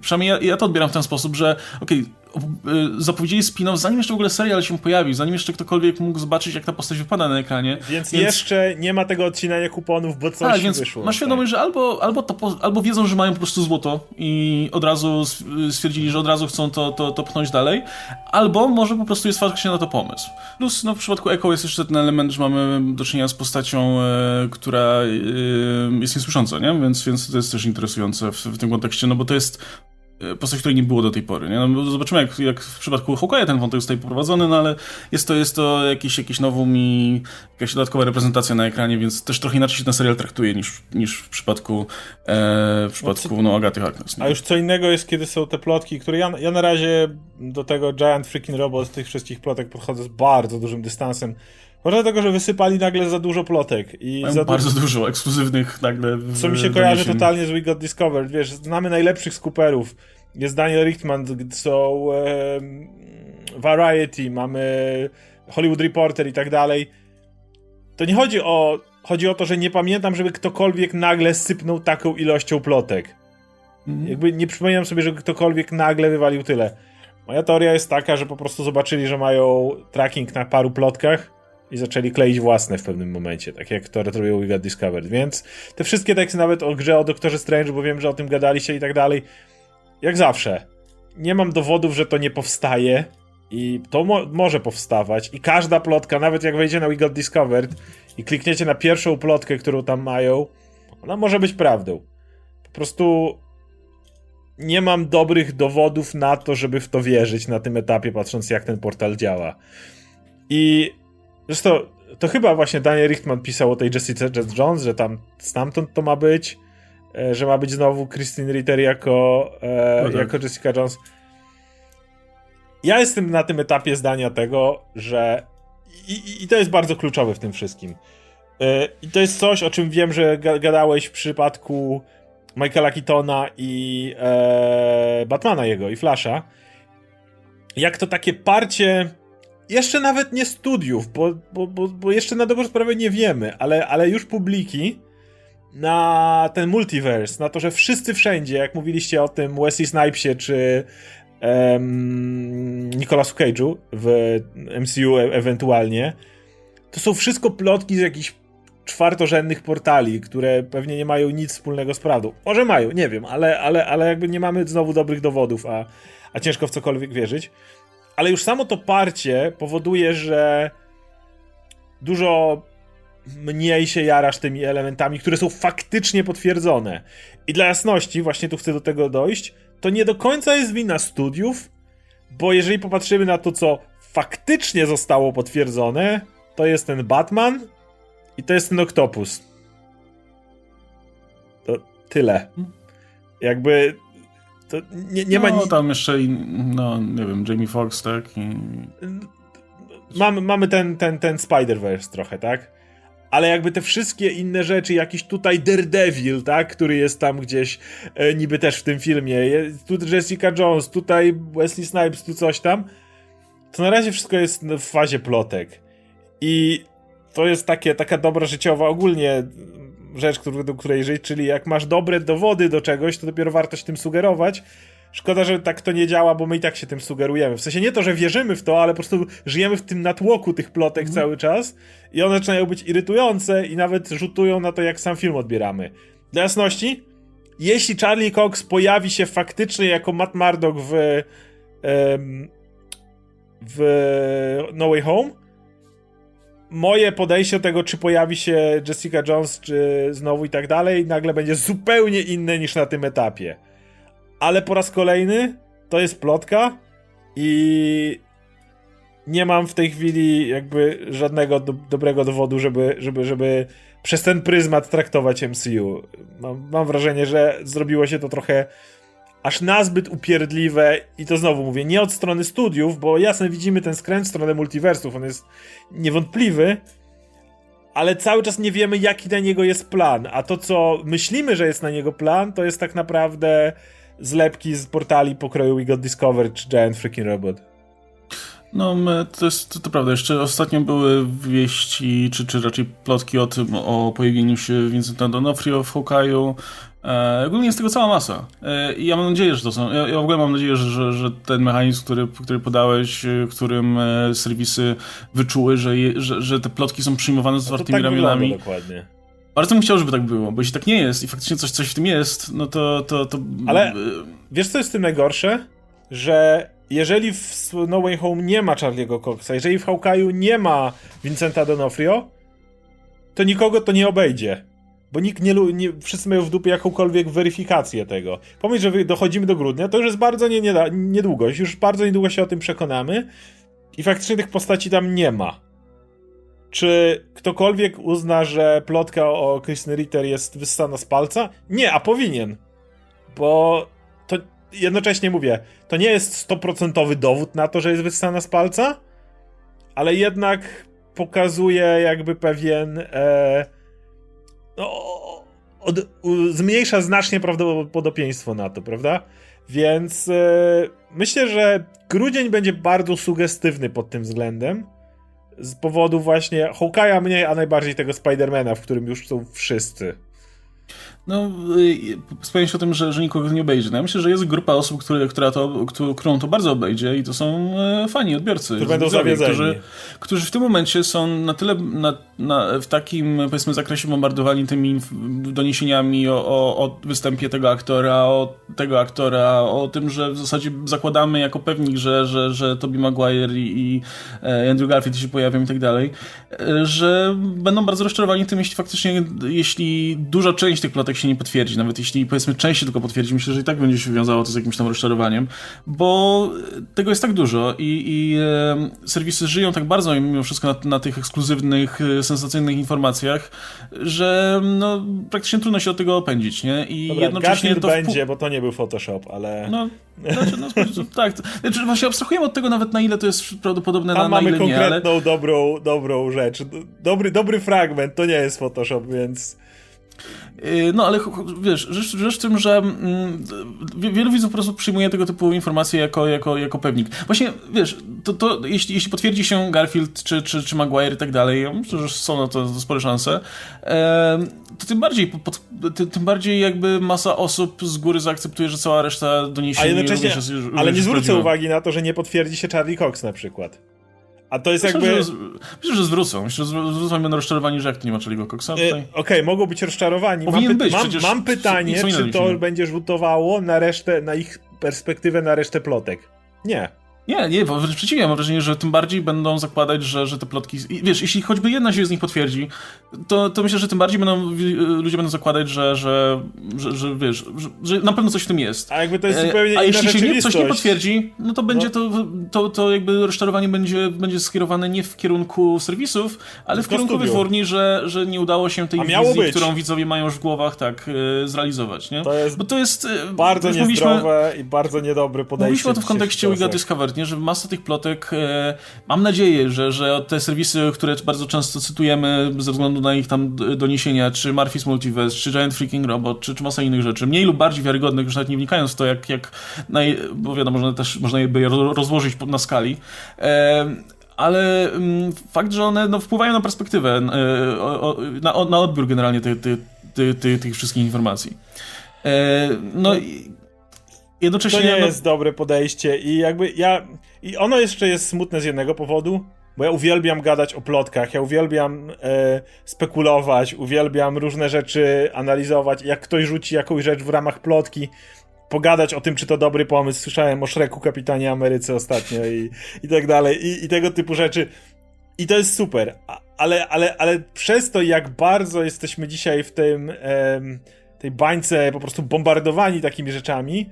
Przynajmniej ja, ja to odbieram w ten sposób, że okej, okay, Y, zapowiedzieli spin-off, zanim jeszcze w ogóle serial się pojawił, zanim jeszcze ktokolwiek mógł zobaczyć, jak ta postać wypada na ekranie. Więc, więc... jeszcze nie ma tego odcinania kuponów, bo coś tak, więc wyszło. Masz świadomość, tak. że albo, albo, to, albo wiedzą, że mają po prostu złoto i od razu stwierdzili, że od razu chcą to, to, to pchnąć dalej, albo może po prostu jest faktycznie na to pomysł. Plus no, w przypadku Echo jest jeszcze ten element, że mamy do czynienia z postacią, e, która e, jest niesłysząca, nie? Więc, więc to jest też interesujące w, w tym kontekście, no bo to jest E, postać, której nie było do tej pory. Nie? No, zobaczymy, jak, jak w przypadku Hawkeye'a ten wątek zostaje poprowadzony, no ale jest to, jest to jakiś, jakiś nowum i jakaś dodatkowa reprezentacja na ekranie, więc też trochę inaczej się ten serial traktuje niż, niż w przypadku, e, w przypadku no, Agaty Harkness. Nie? A już co innego jest, kiedy są te plotki, które ja, ja na razie do tego Giant Freaking Robot, tych wszystkich plotek podchodzę z bardzo dużym dystansem. Może dlatego, że wysypali nagle za dużo plotek. I za bardzo du dużo ekskluzywnych nagle. Co mi się kojarzy totalnie z We Got Discovered. Wiesz, znamy najlepszych skuperów. Jest Daniel Richtman, są Variety, mamy Hollywood Reporter i tak dalej. To nie chodzi o. Chodzi o to, że nie pamiętam, żeby ktokolwiek nagle sypnął taką ilością plotek. Mhm. Jakby nie przypominam sobie, że ktokolwiek nagle wywalił tyle. Moja teoria jest taka, że po prostu zobaczyli, że mają tracking na paru plotkach i zaczęli kleić własne w pewnym momencie, tak jak to robił We Got Discovered. Więc te wszystkie teksty, nawet o grze o Doktorze Strange, bo wiem, że o tym gadaliście i tak dalej, jak zawsze, nie mam dowodów, że to nie powstaje i to mo może powstawać i każda plotka, nawet jak wejdzie na We Got Discovered i klikniecie na pierwszą plotkę, którą tam mają, ona może być prawdą. Po prostu nie mam dobrych dowodów na to, żeby w to wierzyć na tym etapie, patrząc jak ten portal działa. I zresztą to chyba właśnie Daniel Richtman pisał o tej Jessica Jones, że tam stamtąd to ma być, e, że ma być znowu Christine Ritter jako, e, no tak. jako Jessica Jones. Ja jestem na tym etapie zdania tego, że i, i to jest bardzo kluczowe w tym wszystkim. E, I to jest coś, o czym wiem, że gadałeś w przypadku Michaela Keatona i e, Batmana jego i Flasha. Jak to takie parcie jeszcze nawet nie studiów, bo, bo, bo, bo jeszcze na dobrą sprawę nie wiemy, ale, ale już publiki na ten multiverse, na to, że wszyscy wszędzie, jak mówiliście o tym Wesley Snipesie czy um, Nicolasu Cage'u w MCU e ewentualnie, to są wszystko plotki z jakichś czwartorzędnych portali, które pewnie nie mają nic wspólnego z prawdą. Może mają, nie wiem, ale, ale, ale jakby nie mamy znowu dobrych dowodów, a, a ciężko w cokolwiek wierzyć. Ale już samo to parcie powoduje, że dużo mniej się jarasz tymi elementami, które są faktycznie potwierdzone. I dla jasności, właśnie tu chcę do tego dojść, to nie do końca jest wina studiów, bo jeżeli popatrzymy na to, co faktycznie zostało potwierdzone, to jest ten Batman, i to jest ten Octopus. To tyle. Jakby to nie, nie no, ma... Tam jeszcze, no nie wiem, Jamie Foxx, tak? I... Mamy, mamy ten, ten, ten Spider-Verse trochę, tak? Ale jakby te wszystkie inne rzeczy, jakiś tutaj Daredevil, tak? Który jest tam gdzieś e, niby też w tym filmie. Jest, tu Jessica Jones, tutaj Wesley Snipes, tu coś tam. To na razie wszystko jest w fazie plotek. I to jest takie, taka dobra życiowa ogólnie rzecz, do której żyć, czyli jak masz dobre dowody do czegoś, to dopiero warto się tym sugerować. Szkoda, że tak to nie działa, bo my i tak się tym sugerujemy. W sensie nie to, że wierzymy w to, ale po prostu żyjemy w tym natłoku tych plotek mm. cały czas i one zaczynają być irytujące i nawet rzutują na to, jak sam film odbieramy. Dla jasności, jeśli Charlie Cox pojawi się faktycznie jako Matt Murdock w, w No Way Home, moje podejście do tego, czy pojawi się Jessica Jones, czy znowu i tak dalej, nagle będzie zupełnie inne niż na tym etapie. Ale po raz kolejny to jest plotka i nie mam w tej chwili jakby żadnego do, dobrego dowodu, żeby, żeby, żeby przez ten pryzmat traktować MCU. Mam, mam wrażenie, że zrobiło się to trochę aż nazbyt upierdliwe i to znowu mówię, nie od strony studiów, bo jasne widzimy ten skręt w stronę multiversów, on jest niewątpliwy, ale cały czas nie wiemy jaki na niego jest plan, a to co myślimy, że jest na niego plan, to jest tak naprawdę zlepki z portali pokroju We Got Discovered czy Giant Freaking Robot. No, to jest to, to, prawda. Jeszcze ostatnio były wieści, czy, czy raczej plotki o tym, o pojawieniu się Vincenta D'Onofrio w Hokaiju. E, ogólnie jest tego cała masa. E, I ja mam nadzieję, że to są. Ja, ja w ogóle mam nadzieję, że, że, że, ten mechanizm, który, który podałeś, e, którym e, serwisy wyczuły, że, je, że, że te plotki są przyjmowane z no otwartymi tak ramionami. Dokładnie. Bardzo bym chciał, żeby tak było, bo jeśli tak nie jest i faktycznie coś, coś w tym jest, no to. to, to... Ale wiesz, co jest w tym najgorsze? Że jeżeli w No Way Home nie ma Charlie'ego Coxa, jeżeli w Hawkeye'u nie ma Vincenta D'Onofrio, to nikogo to nie obejdzie. Bo nikt nie, nie, wszyscy mają w dupie jakąkolwiek weryfikację tego. Pomyśl, że dochodzimy do grudnia, to już jest bardzo nie, nie, niedługo, już bardzo niedługo się o tym przekonamy i faktycznie tych postaci tam nie ma. Czy ktokolwiek uzna, że plotka o Kristen Ritter jest wyssana z palca? Nie, a powinien. Bo to jednocześnie mówię, to nie jest stoprocentowy dowód na to, że jest wyssana z palca, ale jednak pokazuje jakby pewien... E, no, od, zmniejsza znacznie prawdopodobieństwo na to, prawda? Więc e, myślę, że grudzień będzie bardzo sugestywny pod tym względem. Z powodu właśnie Hawkeye'a mniej, a najbardziej tego Spidermana, w którym już są wszyscy. No, y, wspomniałeś o tym, że, że nikogo nie obejdzie. No, ja myślę, że jest grupa osób, które, która to, którą to bardzo obejdzie i to są e, fani, odbiorcy. Którzy będą zawiedzeni. Którzy, którzy w tym momencie są na tyle na, na, w takim, powiedzmy, zakresie bombardowani tymi doniesieniami o, o, o, występie tego aktora, o tego aktora, o tym, że w zasadzie zakładamy jako pewnik, że, że, że Tobey Maguire i, i e, Andrew Garfield się pojawią i tak dalej, e, że będą bardzo rozczarowani tym, jeśli faktycznie, jeśli duża część tych plotek się nie potwierdzi. Nawet jeśli powiedzmy część się tylko potwierdzi, myślę, że i tak będzie się wiązało to z jakimś tam rozczarowaniem, bo tego jest tak dużo i, i e, serwisy żyją tak bardzo mimo wszystko na, na tych ekskluzywnych, e, sensacyjnych informacjach, że no, praktycznie trudno się od tego opędzić, nie? I Dobra, jednocześnie to będzie, bo to nie był Photoshop, ale... No, znaczy, no, tak. Znaczy, właśnie abstrahujemy od tego nawet na ile to jest prawdopodobne, Tam na, na ile konkretną, nie, ale... dobrą, dobrą rzecz. Dobry, dobry fragment, to nie jest Photoshop, więc... Y, no ale wiesz, rzecz, rzecz w tym, że mm, wielu widzów po prostu przyjmuje tego typu informacje jako, jako, jako pewnik. Właśnie, wiesz, to, to jeśli, jeśli potwierdzi się Garfield czy, czy, czy Maguire i tak dalej, że są na to spore szanse, to tym bardziej, pod, tym bardziej jakby masa osób z góry zaakceptuje, że cała reszta doniesień... A jednocześnie, ale nie zwrócę uwagi na to, że nie potwierdzi się Charlie Cox na przykład. A to jest myślę, jakby... Że, myślę, że zwrócą. Myślę, że zwrócą będą rozczarowani, że jak nie ma Charlie'ego Coxa e, tutaj. Okej, okay, mogą być rozczarowani. Powinien mam, być, mam, mam pytanie, czy to będzie rzutowało na resztę, na ich perspektywę, na resztę plotek. Nie. Nie, nie, wręcz przeciwnie, mam wrażenie, że tym bardziej będą zakładać, że, że te plotki. Wiesz, jeśli choćby jedna się z nich potwierdzi, to, to myślę, że tym bardziej będą ludzie będą zakładać, że, że, że, że wiesz, że, że, na pewno coś w tym jest. A jakby to jest e, zupełnie A jeśli się nie, coś nie potwierdzi, no to będzie no. to, to, to jakby rozczarowanie będzie, będzie skierowane nie w kierunku serwisów, ale w kierunku studiu. wytwórni, że, że nie udało się tej wizji, być. którą widzowie mają już w głowach, tak e, zrealizować, nie? To jest, Bo to jest e, bardzo niezdrowe i bardzo niedobre podejście. Mówiliśmy o tym w kontekście Wiga Discovered, nie? że masa tych plotek, e, mam nadzieję, że, że te serwisy, które bardzo często cytujemy ze względu na ich tam doniesienia, czy Murphy's Multiverse, czy Giant Freaking Robot, czy, czy masa innych rzeczy, mniej lub bardziej wiarygodnych, już nawet nie wnikając w to, jak, jak naj, bo wiadomo, że też można je rozłożyć na skali, e, ale mm, fakt, że one no, wpływają na perspektywę, e, na, na odbiór generalnie tych, tych, tych, tych wszystkich informacji. No i jednocześnie... To nie no... jest dobre podejście i jakby ja... I ono jeszcze jest smutne z jednego powodu, bo ja uwielbiam gadać o plotkach, ja uwielbiam e, spekulować, uwielbiam różne rzeczy analizować. Jak ktoś rzuci jakąś rzecz w ramach plotki, pogadać o tym, czy to dobry pomysł. Słyszałem o Szreku Kapitanie Ameryce ostatnio i, i tak dalej, I, i tego typu rzeczy. I to jest super, ale, ale, ale przez to, jak bardzo jesteśmy dzisiaj w tym, em, tej bańce po prostu bombardowani takimi rzeczami,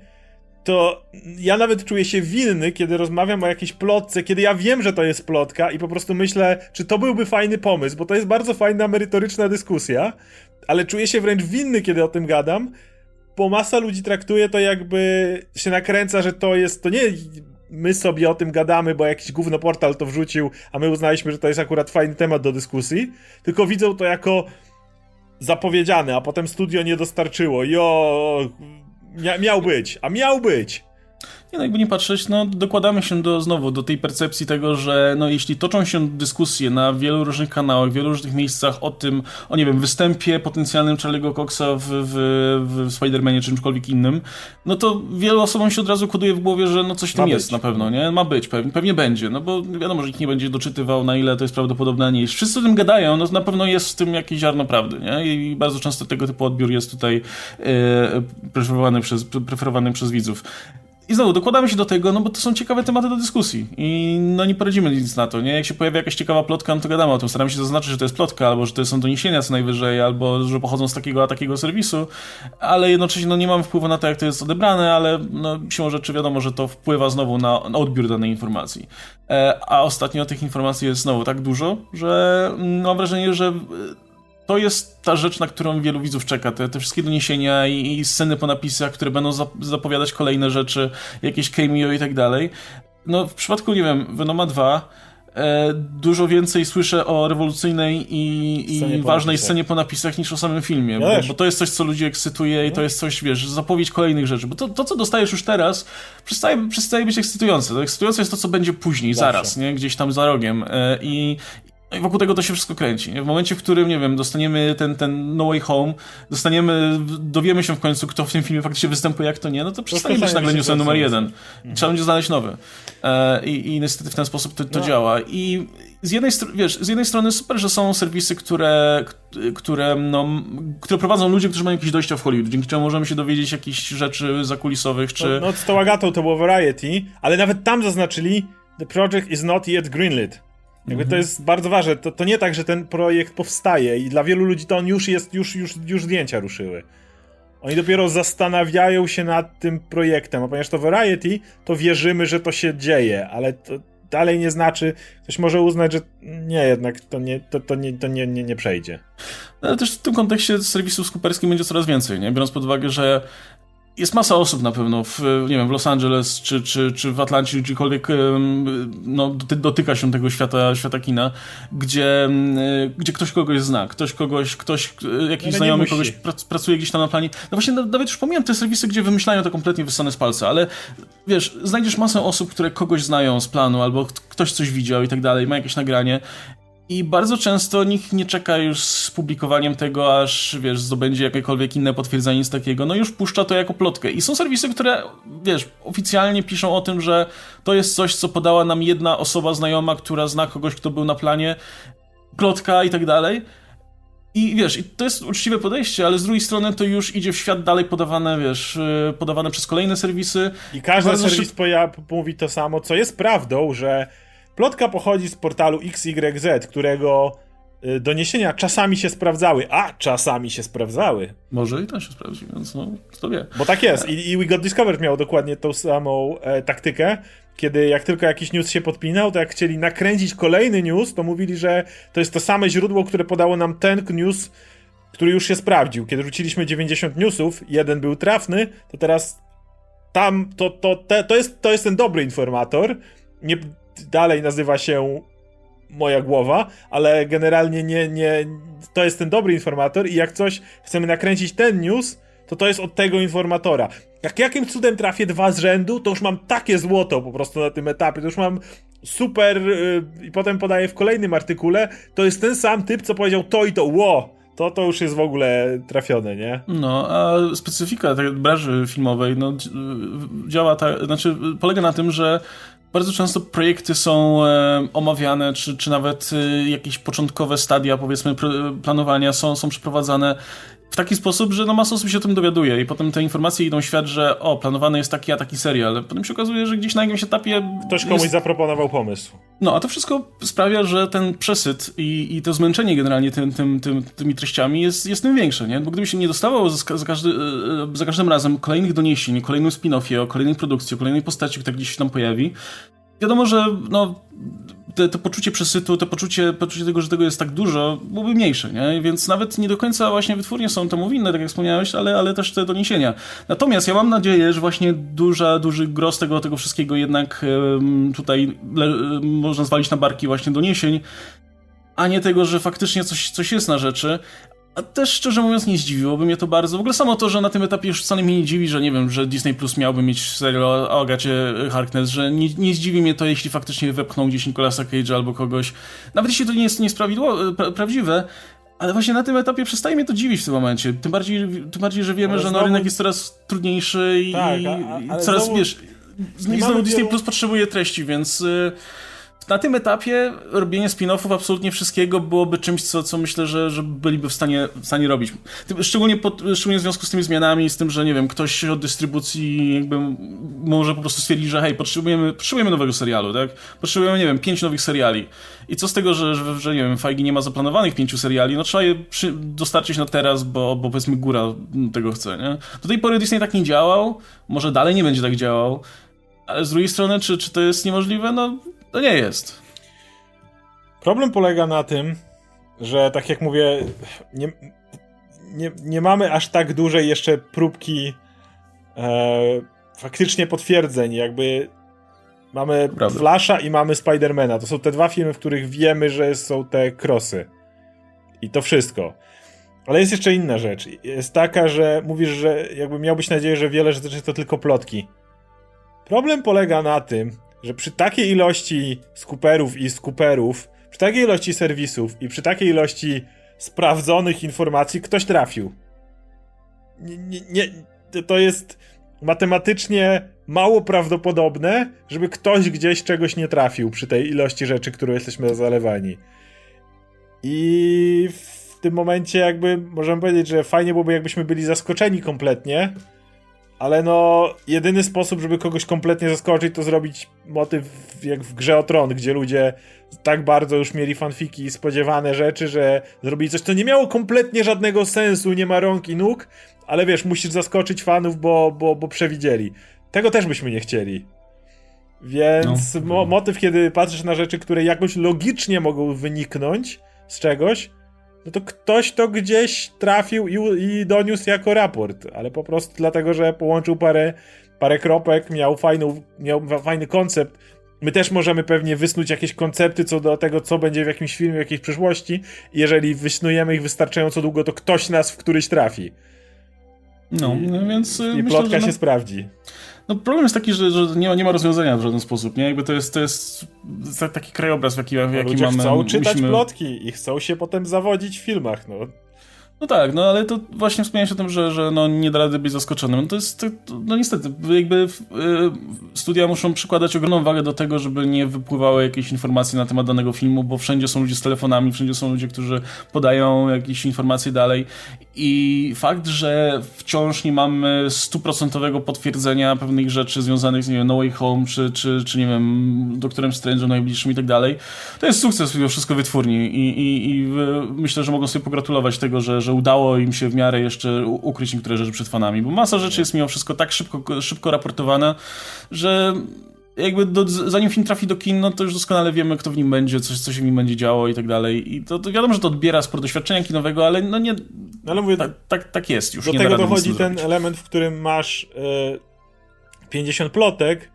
to ja nawet czuję się winny, kiedy rozmawiam o jakiejś plotce, kiedy ja wiem, że to jest plotka i po prostu myślę, czy to byłby fajny pomysł, bo to jest bardzo fajna, merytoryczna dyskusja, ale czuję się wręcz winny, kiedy o tym gadam, bo masa ludzi traktuje to jakby się nakręca, że to jest, to nie my sobie o tym gadamy, bo jakiś gówno portal to wrzucił, a my uznaliśmy, że to jest akurat fajny temat do dyskusji, tylko widzą to jako zapowiedziane, a potem studio nie dostarczyło. Jo, Mia miał być, a miał być. Nie, no jakby nie patrzeć, no dokładamy się do, znowu do tej percepcji tego, że no jeśli toczą się dyskusje na wielu różnych kanałach, w wielu różnych miejscach o tym, o nie wiem, występie potencjalnym Charlie'ego Coxa w, w, w Spider-Manie czy czymkolwiek innym, no to wielu osobom się od razu koduje w głowie, że no coś tam jest na pewno, nie? Ma być, pewnie, pewnie będzie, no bo wiadomo, że nikt nie będzie doczytywał, na ile to jest prawdopodobne, a nie jest. Wszyscy o tym gadają, no na pewno jest w tym jakieś ziarno prawdy, nie? I bardzo często tego typu odbiór jest tutaj e, preferowany, przez, preferowany przez widzów. I znowu, dokładamy się do tego, no bo to są ciekawe tematy do dyskusji i no nie poradzimy nic na to, nie? Jak się pojawia jakaś ciekawa plotka, no to gadamy o tym, staramy się zaznaczyć, że to jest plotka, albo że to są doniesienia co najwyżej, albo że pochodzą z takiego a takiego serwisu, ale jednocześnie no nie mamy wpływu na to, jak to jest odebrane, ale no siłą rzeczy wiadomo, że to wpływa znowu na, na odbiór danej informacji. E, a ostatnio tych informacji jest znowu tak dużo, że mm, mam wrażenie, że to jest ta rzecz, na którą wielu widzów czeka. Te, te wszystkie doniesienia i, i, sceny po napisach, które będą zapowiadać kolejne rzeczy, jakieś cameo i tak dalej. No, w przypadku, nie wiem, Venoma 2 e, dużo więcej słyszę o rewolucyjnej i, i ważnej scenie po napisach niż o samym filmie, bo, bo, to jest coś, co ludzi ekscytuje i to no. jest coś, wiesz, zapowiedź kolejnych rzeczy, bo to, to co dostajesz już teraz, przestaje, przestaje być ekscytujące. To ekscytujące jest to, co będzie później, Zawsze. zaraz, nie? Gdzieś tam za rogiem e, i no i wokół tego to się wszystko kręci. Nie? W momencie, w którym, nie wiem, dostaniemy ten, ten No Way Home, dostaniemy, dowiemy się w końcu, kto w tym filmie faktycznie występuje, jak to nie, no to przestanie być nagle newsem numer jeden. Mhm. Trzeba będzie znaleźć nowy. E, i, I niestety w ten sposób to, to no. działa. I z jednej, wiesz, z jednej strony super, że są serwisy, które, które, no, które prowadzą ludzie, którzy mają jakieś dojścia w Hollywood, dzięki czemu możemy się dowiedzieć jakichś rzeczy zakulisowych, czy... No, no z tą Agatą to było Variety, ale nawet tam zaznaczyli The project is not yet greenlit. Jakby to jest bardzo ważne. To, to nie tak, że ten projekt powstaje i dla wielu ludzi to on już jest, już, już, już zdjęcia ruszyły. Oni dopiero zastanawiają się nad tym projektem, a ponieważ to Variety, to wierzymy, że to się dzieje, ale to dalej nie znaczy, ktoś może uznać, że nie, jednak to nie, to, to nie, to nie, nie, nie przejdzie. Ale też w tym kontekście serwisów skuperskim będzie coraz więcej, nie? biorąc pod uwagę, że jest masa osób na pewno, w, nie wiem, w Los Angeles, czy, czy, czy w Atlancie, gdziekolwiek no, dotyka się tego świata, świata kina, gdzie, gdzie ktoś kogoś zna, ktoś kogoś, ktoś, jakiś ale znajomy kogoś pracuje gdzieś tam na planie. No właśnie, nawet już pomijam te serwisy, gdzie wymyślają to kompletnie wysane z palca, ale wiesz, znajdziesz masę osób, które kogoś znają z planu, albo ktoś coś widział i tak dalej, ma jakieś nagranie i bardzo często nikt nie czeka już z publikowaniem tego, aż wiesz, zdobędzie jakiekolwiek inne potwierdzenie z takiego. No już puszcza to jako plotkę. I są serwisy, które, wiesz, oficjalnie piszą o tym, że to jest coś, co podała nam jedna osoba znajoma, która zna kogoś, kto był na planie, plotka i tak dalej. I wiesz, i to jest uczciwe podejście, ale z drugiej strony to już idzie w świat dalej podawane, wiesz, y, podawane przez kolejne serwisy. I każdy serwis szyb... mówi to samo, co jest prawdą, że Plotka pochodzi z portalu XYZ, którego y, doniesienia czasami się sprawdzały, a czasami się sprawdzały. Może i to się sprawdzi, więc no, kto wie. Bo tak jest. I, i We Got Discovered miał dokładnie tą samą e, taktykę, kiedy jak tylko jakiś news się podpinał, to jak chcieli nakręcić kolejny news, to mówili, że to jest to same źródło, które podało nam ten news, który już się sprawdził. Kiedy rzuciliśmy 90 newsów, jeden był trafny, to teraz tam, to, to, te, to, jest, to jest ten dobry informator. Nie, dalej nazywa się moja głowa, ale generalnie nie, nie, to jest ten dobry informator i jak coś chcemy nakręcić ten news, to to jest od tego informatora. Jak jakim cudem trafię dwa z rzędu, to już mam takie złoto po prostu na tym etapie, to już mam super yy, i potem podaję w kolejnym artykule, to jest ten sam typ, co powiedział to i to, ło, to to już jest w ogóle trafione, nie? No, a specyfika tej branży filmowej, no, działa tak, znaczy polega na tym, że bardzo często projekty są e, omawiane, czy, czy nawet e, jakieś początkowe stadia, powiedzmy, planowania są, są przeprowadzane w taki sposób, że no masa osób się o tym dowiaduje i potem te informacje idą w świat, że o, planowany jest taki, a taki serial, ale potem się okazuje, że gdzieś na jakimś etapie... Ktoś komuś jest... zaproponował pomysł. No, a to wszystko sprawia, że ten przesyt i, i to zmęczenie generalnie tym, tym, tym, tymi treściami jest, jest tym większe, nie? Bo gdyby się nie dostawało za, za, każdy, e, za każdym razem kolejnych doniesień, kolejnym spin-offie, o kolejnej produkcji, o kolejnej postaci, która gdzieś się tam pojawi, wiadomo, że no, te, to poczucie przesytu, to poczucie, poczucie tego, że tego jest tak dużo, byłoby mniejsze, nie? Więc nawet nie do końca właśnie wytwórnie są temu winne, tak jak wspomniałeś, ale, ale też te doniesienia. Natomiast ja mam nadzieję, że właśnie duża, duży gros tego, tego wszystkiego jednak um, tutaj le, można zwalić na barki właśnie doniesień, a nie tego, że faktycznie coś, coś jest na rzeczy, a też szczerze mówiąc nie zdziwiłoby mnie to bardzo. W ogóle samo to, że na tym etapie już wcale mnie nie dziwi, że nie wiem, że Disney Plus miałby mieć serial o Agacie Harkness, że nie, nie zdziwi mnie to, jeśli faktycznie wepchną gdzieś Nicolasa Cage'a albo kogoś. Nawet jeśli to nie jest, nie jest pra prawdziwe, ale właśnie na tym etapie przestaje mnie to dziwić w tym momencie. Tym bardziej, tym bardziej że wiemy, ale że no, rynek jest coraz trudniejszy i, tak, a, coraz, znowu... wiesz... I znowu Disney Plus potrzebuje treści, więc... Y na tym etapie robienie spin-offów absolutnie wszystkiego byłoby czymś, co, co myślę, że, że byliby w stanie, w stanie robić. Szczególnie, pod, szczególnie w związku z tymi zmianami, z tym, że nie wiem, ktoś od dystrybucji jakby może po prostu stwierdzić, że hej, potrzebujemy, potrzebujemy nowego serialu, tak? Potrzebujemy, nie wiem, pięć nowych seriali. I co z tego, że, że, że nie wiem, Fajgi nie ma zaplanowanych pięciu seriali, no trzeba je przy, dostarczyć na teraz, bo, bo powiedzmy góra tego chce, nie? Do tej pory Disney tak nie działał, może dalej nie będzie tak działał, ale z drugiej strony, czy, czy to jest niemożliwe? No, to nie jest. Problem polega na tym, że tak jak mówię, nie, nie, nie mamy aż tak dużej jeszcze próbki e, faktycznie potwierdzeń. Jakby mamy Prawda. Flasha i mamy Spidermana. To są te dwa filmy, w których wiemy, że są te krosy. I to wszystko. Ale jest jeszcze inna rzecz. Jest taka, że mówisz, że jakby miałbyś nadzieję, że wiele rzeczy to tylko plotki. Problem polega na tym, że przy takiej ilości skuperów i skuperów, przy takiej ilości serwisów i przy takiej ilości sprawdzonych informacji ktoś trafił. Nie, nie, nie, to jest matematycznie mało prawdopodobne, żeby ktoś gdzieś czegoś nie trafił przy tej ilości rzeczy, którą jesteśmy zalewani. I w tym momencie jakby możemy powiedzieć, że fajnie byłoby jakbyśmy byli zaskoczeni kompletnie, ale no jedyny sposób, żeby kogoś kompletnie zaskoczyć, to zrobić motyw jak w grze o tron, gdzie ludzie tak bardzo już mieli fanfiki i spodziewane rzeczy, że zrobili coś, co nie miało kompletnie żadnego sensu, nie ma rąk i nóg, ale wiesz, musisz zaskoczyć fanów, bo, bo, bo przewidzieli. Tego też byśmy nie chcieli. Więc no. mo motyw, kiedy patrzysz na rzeczy, które jakoś logicznie mogą wyniknąć z czegoś, no to ktoś to gdzieś trafił i, i doniósł jako raport, ale po prostu dlatego, że połączył parę, parę kropek, miał, fajną, miał fajny koncept. My też możemy pewnie wysnuć jakieś koncepty co do tego, co będzie w jakimś filmie, w jakiejś przyszłości. Jeżeli wysnujemy ich wystarczająco długo, to ktoś nas w któryś trafi. No, I, no więc. I myślę, plotka się no... sprawdzi. No problem jest taki, że, że nie, ma, nie ma rozwiązania w żaden sposób, nie? Jakby to jest, to jest taki krajobraz, w jaki, w jaki Ludzie mamy. chcą czytać musimy... plotki i chcą się potem zawodzić w filmach, no. No tak, no ale to właśnie wspomniałeś o tym, że, że no, nie da rady być zaskoczonym. No to jest, to, no niestety, jakby y, studia muszą przykładać ogromną wagę do tego, żeby nie wypływały jakieś informacje na temat danego filmu, bo wszędzie są ludzie z telefonami, wszędzie są ludzie, którzy podają jakieś informacje dalej i fakt, że wciąż nie mamy stuprocentowego potwierdzenia pewnych rzeczy związanych z, nie wiem, No Way Home, czy, czy, czy nie wiem, Doktorem Strange'em najbliższym i tak dalej, to jest sukces mimo wszystko wytwórni i, i, i myślę, że mogą sobie pogratulować tego, że że udało im się w miarę jeszcze ukryć niektóre rzeczy przed fanami, bo masa rzeczy jest mimo wszystko tak szybko, szybko raportowana, że jakby do, zanim film trafi do kin, no to już doskonale wiemy, kto w nim będzie, coś, co się w nim będzie działo i tak dalej. I to, to wiadomo, że to odbiera sporo doświadczenia kinowego, ale no nie. No ale mówię, tak, tak, tak jest już. Do tego dochodzi ten zrobić. element, w którym masz y, 50 plotek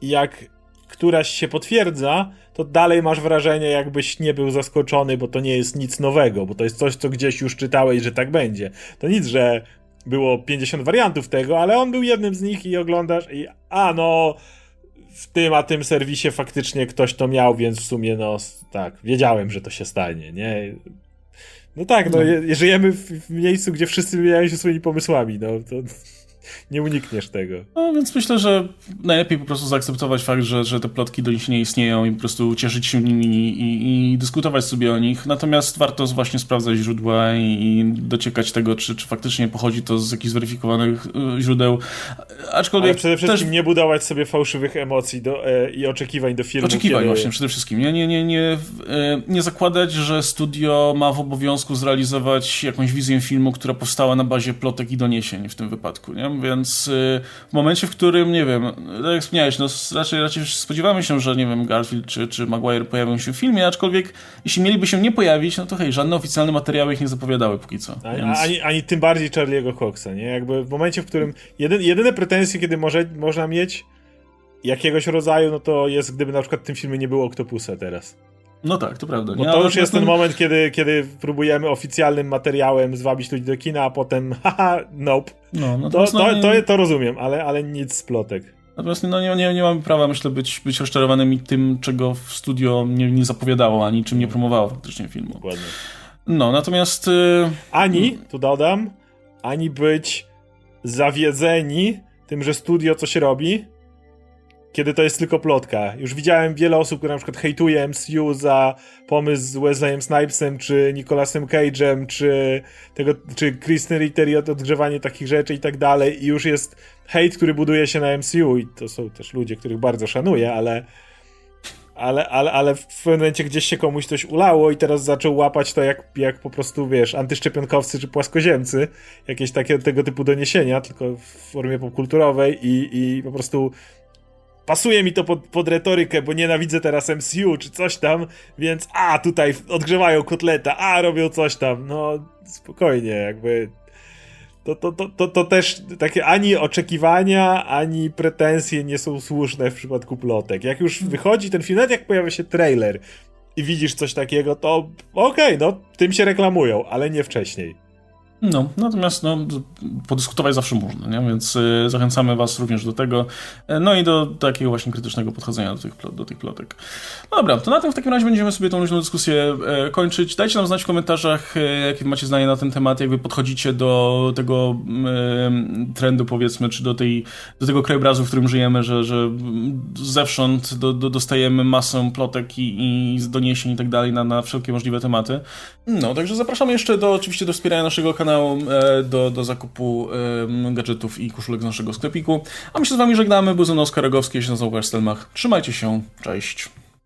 i jak któraś się potwierdza, to dalej masz wrażenie, jakbyś nie był zaskoczony, bo to nie jest nic nowego, bo to jest coś, co gdzieś już czytałeś, że tak będzie. To nic, że było 50 wariantów tego, ale on był jednym z nich i oglądasz i a no w tym a tym serwisie faktycznie ktoś to miał, więc w sumie no tak, wiedziałem, że to się stanie, nie? No tak, no, no. żyjemy w, w, miejscu, gdzie wszyscy wymieniają się swoimi pomysłami, no to nie unikniesz tego. No więc myślę, że najlepiej po prostu zaakceptować fakt, że, że te plotki do nich nie istnieją i po prostu cieszyć się nimi i, i dyskutować sobie o nich. Natomiast warto właśnie sprawdzać źródła i, i dociekać tego, czy, czy faktycznie pochodzi to z jakichś zweryfikowanych y, źródeł. Aczkolwiek Ale przede wszystkim też... nie budować sobie fałszywych emocji do, e, i oczekiwań do filmu. Oczekiwań kiedy... właśnie, przede wszystkim. Nie, nie, nie, nie, e, nie zakładać, że studio ma w obowiązku zrealizować jakąś wizję filmu, która powstała na bazie plotek i doniesień w tym wypadku. Nie? Więc y, w momencie, w którym, nie wiem, tak jak wspomniałeś, no raczej, raczej spodziewamy się, że, nie wiem, Garfield czy, czy Maguire pojawią się w filmie, aczkolwiek jeśli mieliby się nie pojawić, no to hej, żadne oficjalne materiały ich nie zapowiadały póki co. Więc... Ani, ani tym bardziej Charlie'ego Coxa, nie? Jakby w momencie, w którym jedyn, jedyne pretensje, kiedy może, można mieć jakiegoś rodzaju, no to jest, gdyby na przykład w tym filmie nie było Octopusa teraz. No tak, to prawda. Bo to już jest ten moment, kiedy, kiedy próbujemy oficjalnym materiałem zwabić ludzi do kina, a potem (laughs) haha, nope. No, no to, to, to, to, to rozumiem, ale, ale nic z plotek. Natomiast no, nie, nie, nie mamy prawa, myślę, być, być rozczarowanymi tym, czego w studio nie, nie zapowiadało, ani czym nie promowało faktycznie filmu. Dokładnie. No, natomiast... Yy... Ani, tu dodam, ani być zawiedzeni tym, że studio coś robi, kiedy to jest tylko plotka. Już widziałem wiele osób, które na przykład hejtuje MCU za pomysł z Wesleyem Snipesem, czy Nicolasem Cage'em, czy tego, czy Kristen Ritter i odgrzewanie takich rzeczy i tak dalej. I już jest hejt, który buduje się na MCU i to są też ludzie, których bardzo szanuję, ale ale, ale, ale w pewnym momencie gdzieś się komuś coś ulało i teraz zaczął łapać to jak, jak po prostu, wiesz, antyszczepionkowcy czy płaskoziemcy, jakieś takie tego typu doniesienia, tylko w formie popkulturowej i, i po prostu pasuje mi to pod, pod retorykę, bo nienawidzę teraz MCU czy coś tam, więc a, tutaj odgrzewają kotleta, a, robią coś tam. No, spokojnie, jakby to, to, to, to, to też takie ani oczekiwania, ani pretensje nie są słuszne w przypadku plotek. Jak już wychodzi ten film, nawet jak pojawia się trailer i widzisz coś takiego, to okej, okay, no, tym się reklamują, ale nie wcześniej. No, natomiast no, podyskutować zawsze można, nie? więc y, zachęcamy Was również do tego, y, no i do takiego właśnie krytycznego podchodzenia do tych, do tych plotek. No dobra, to na tym w takim razie będziemy sobie tą luźną dyskusję y, kończyć. Dajcie nam znać w komentarzach, jakie macie zdanie na ten temat, jak Wy podchodzicie do tego trendu, powiedzmy, czy do, tej, do tego krajobrazu, w którym żyjemy, że, że zewsząd do, do, dostajemy masę plotek i, i doniesień i tak dalej na, na wszelkie możliwe tematy. No, także zapraszamy jeszcze do, oczywiście do wspierania naszego kanału kanału do, do zakupu gadżetów i koszulek z naszego sklepiku. A my się z wami żegnamy, był ze mną Oskar Rogowski, ja się nazywam Stelmach. Trzymajcie się, cześć.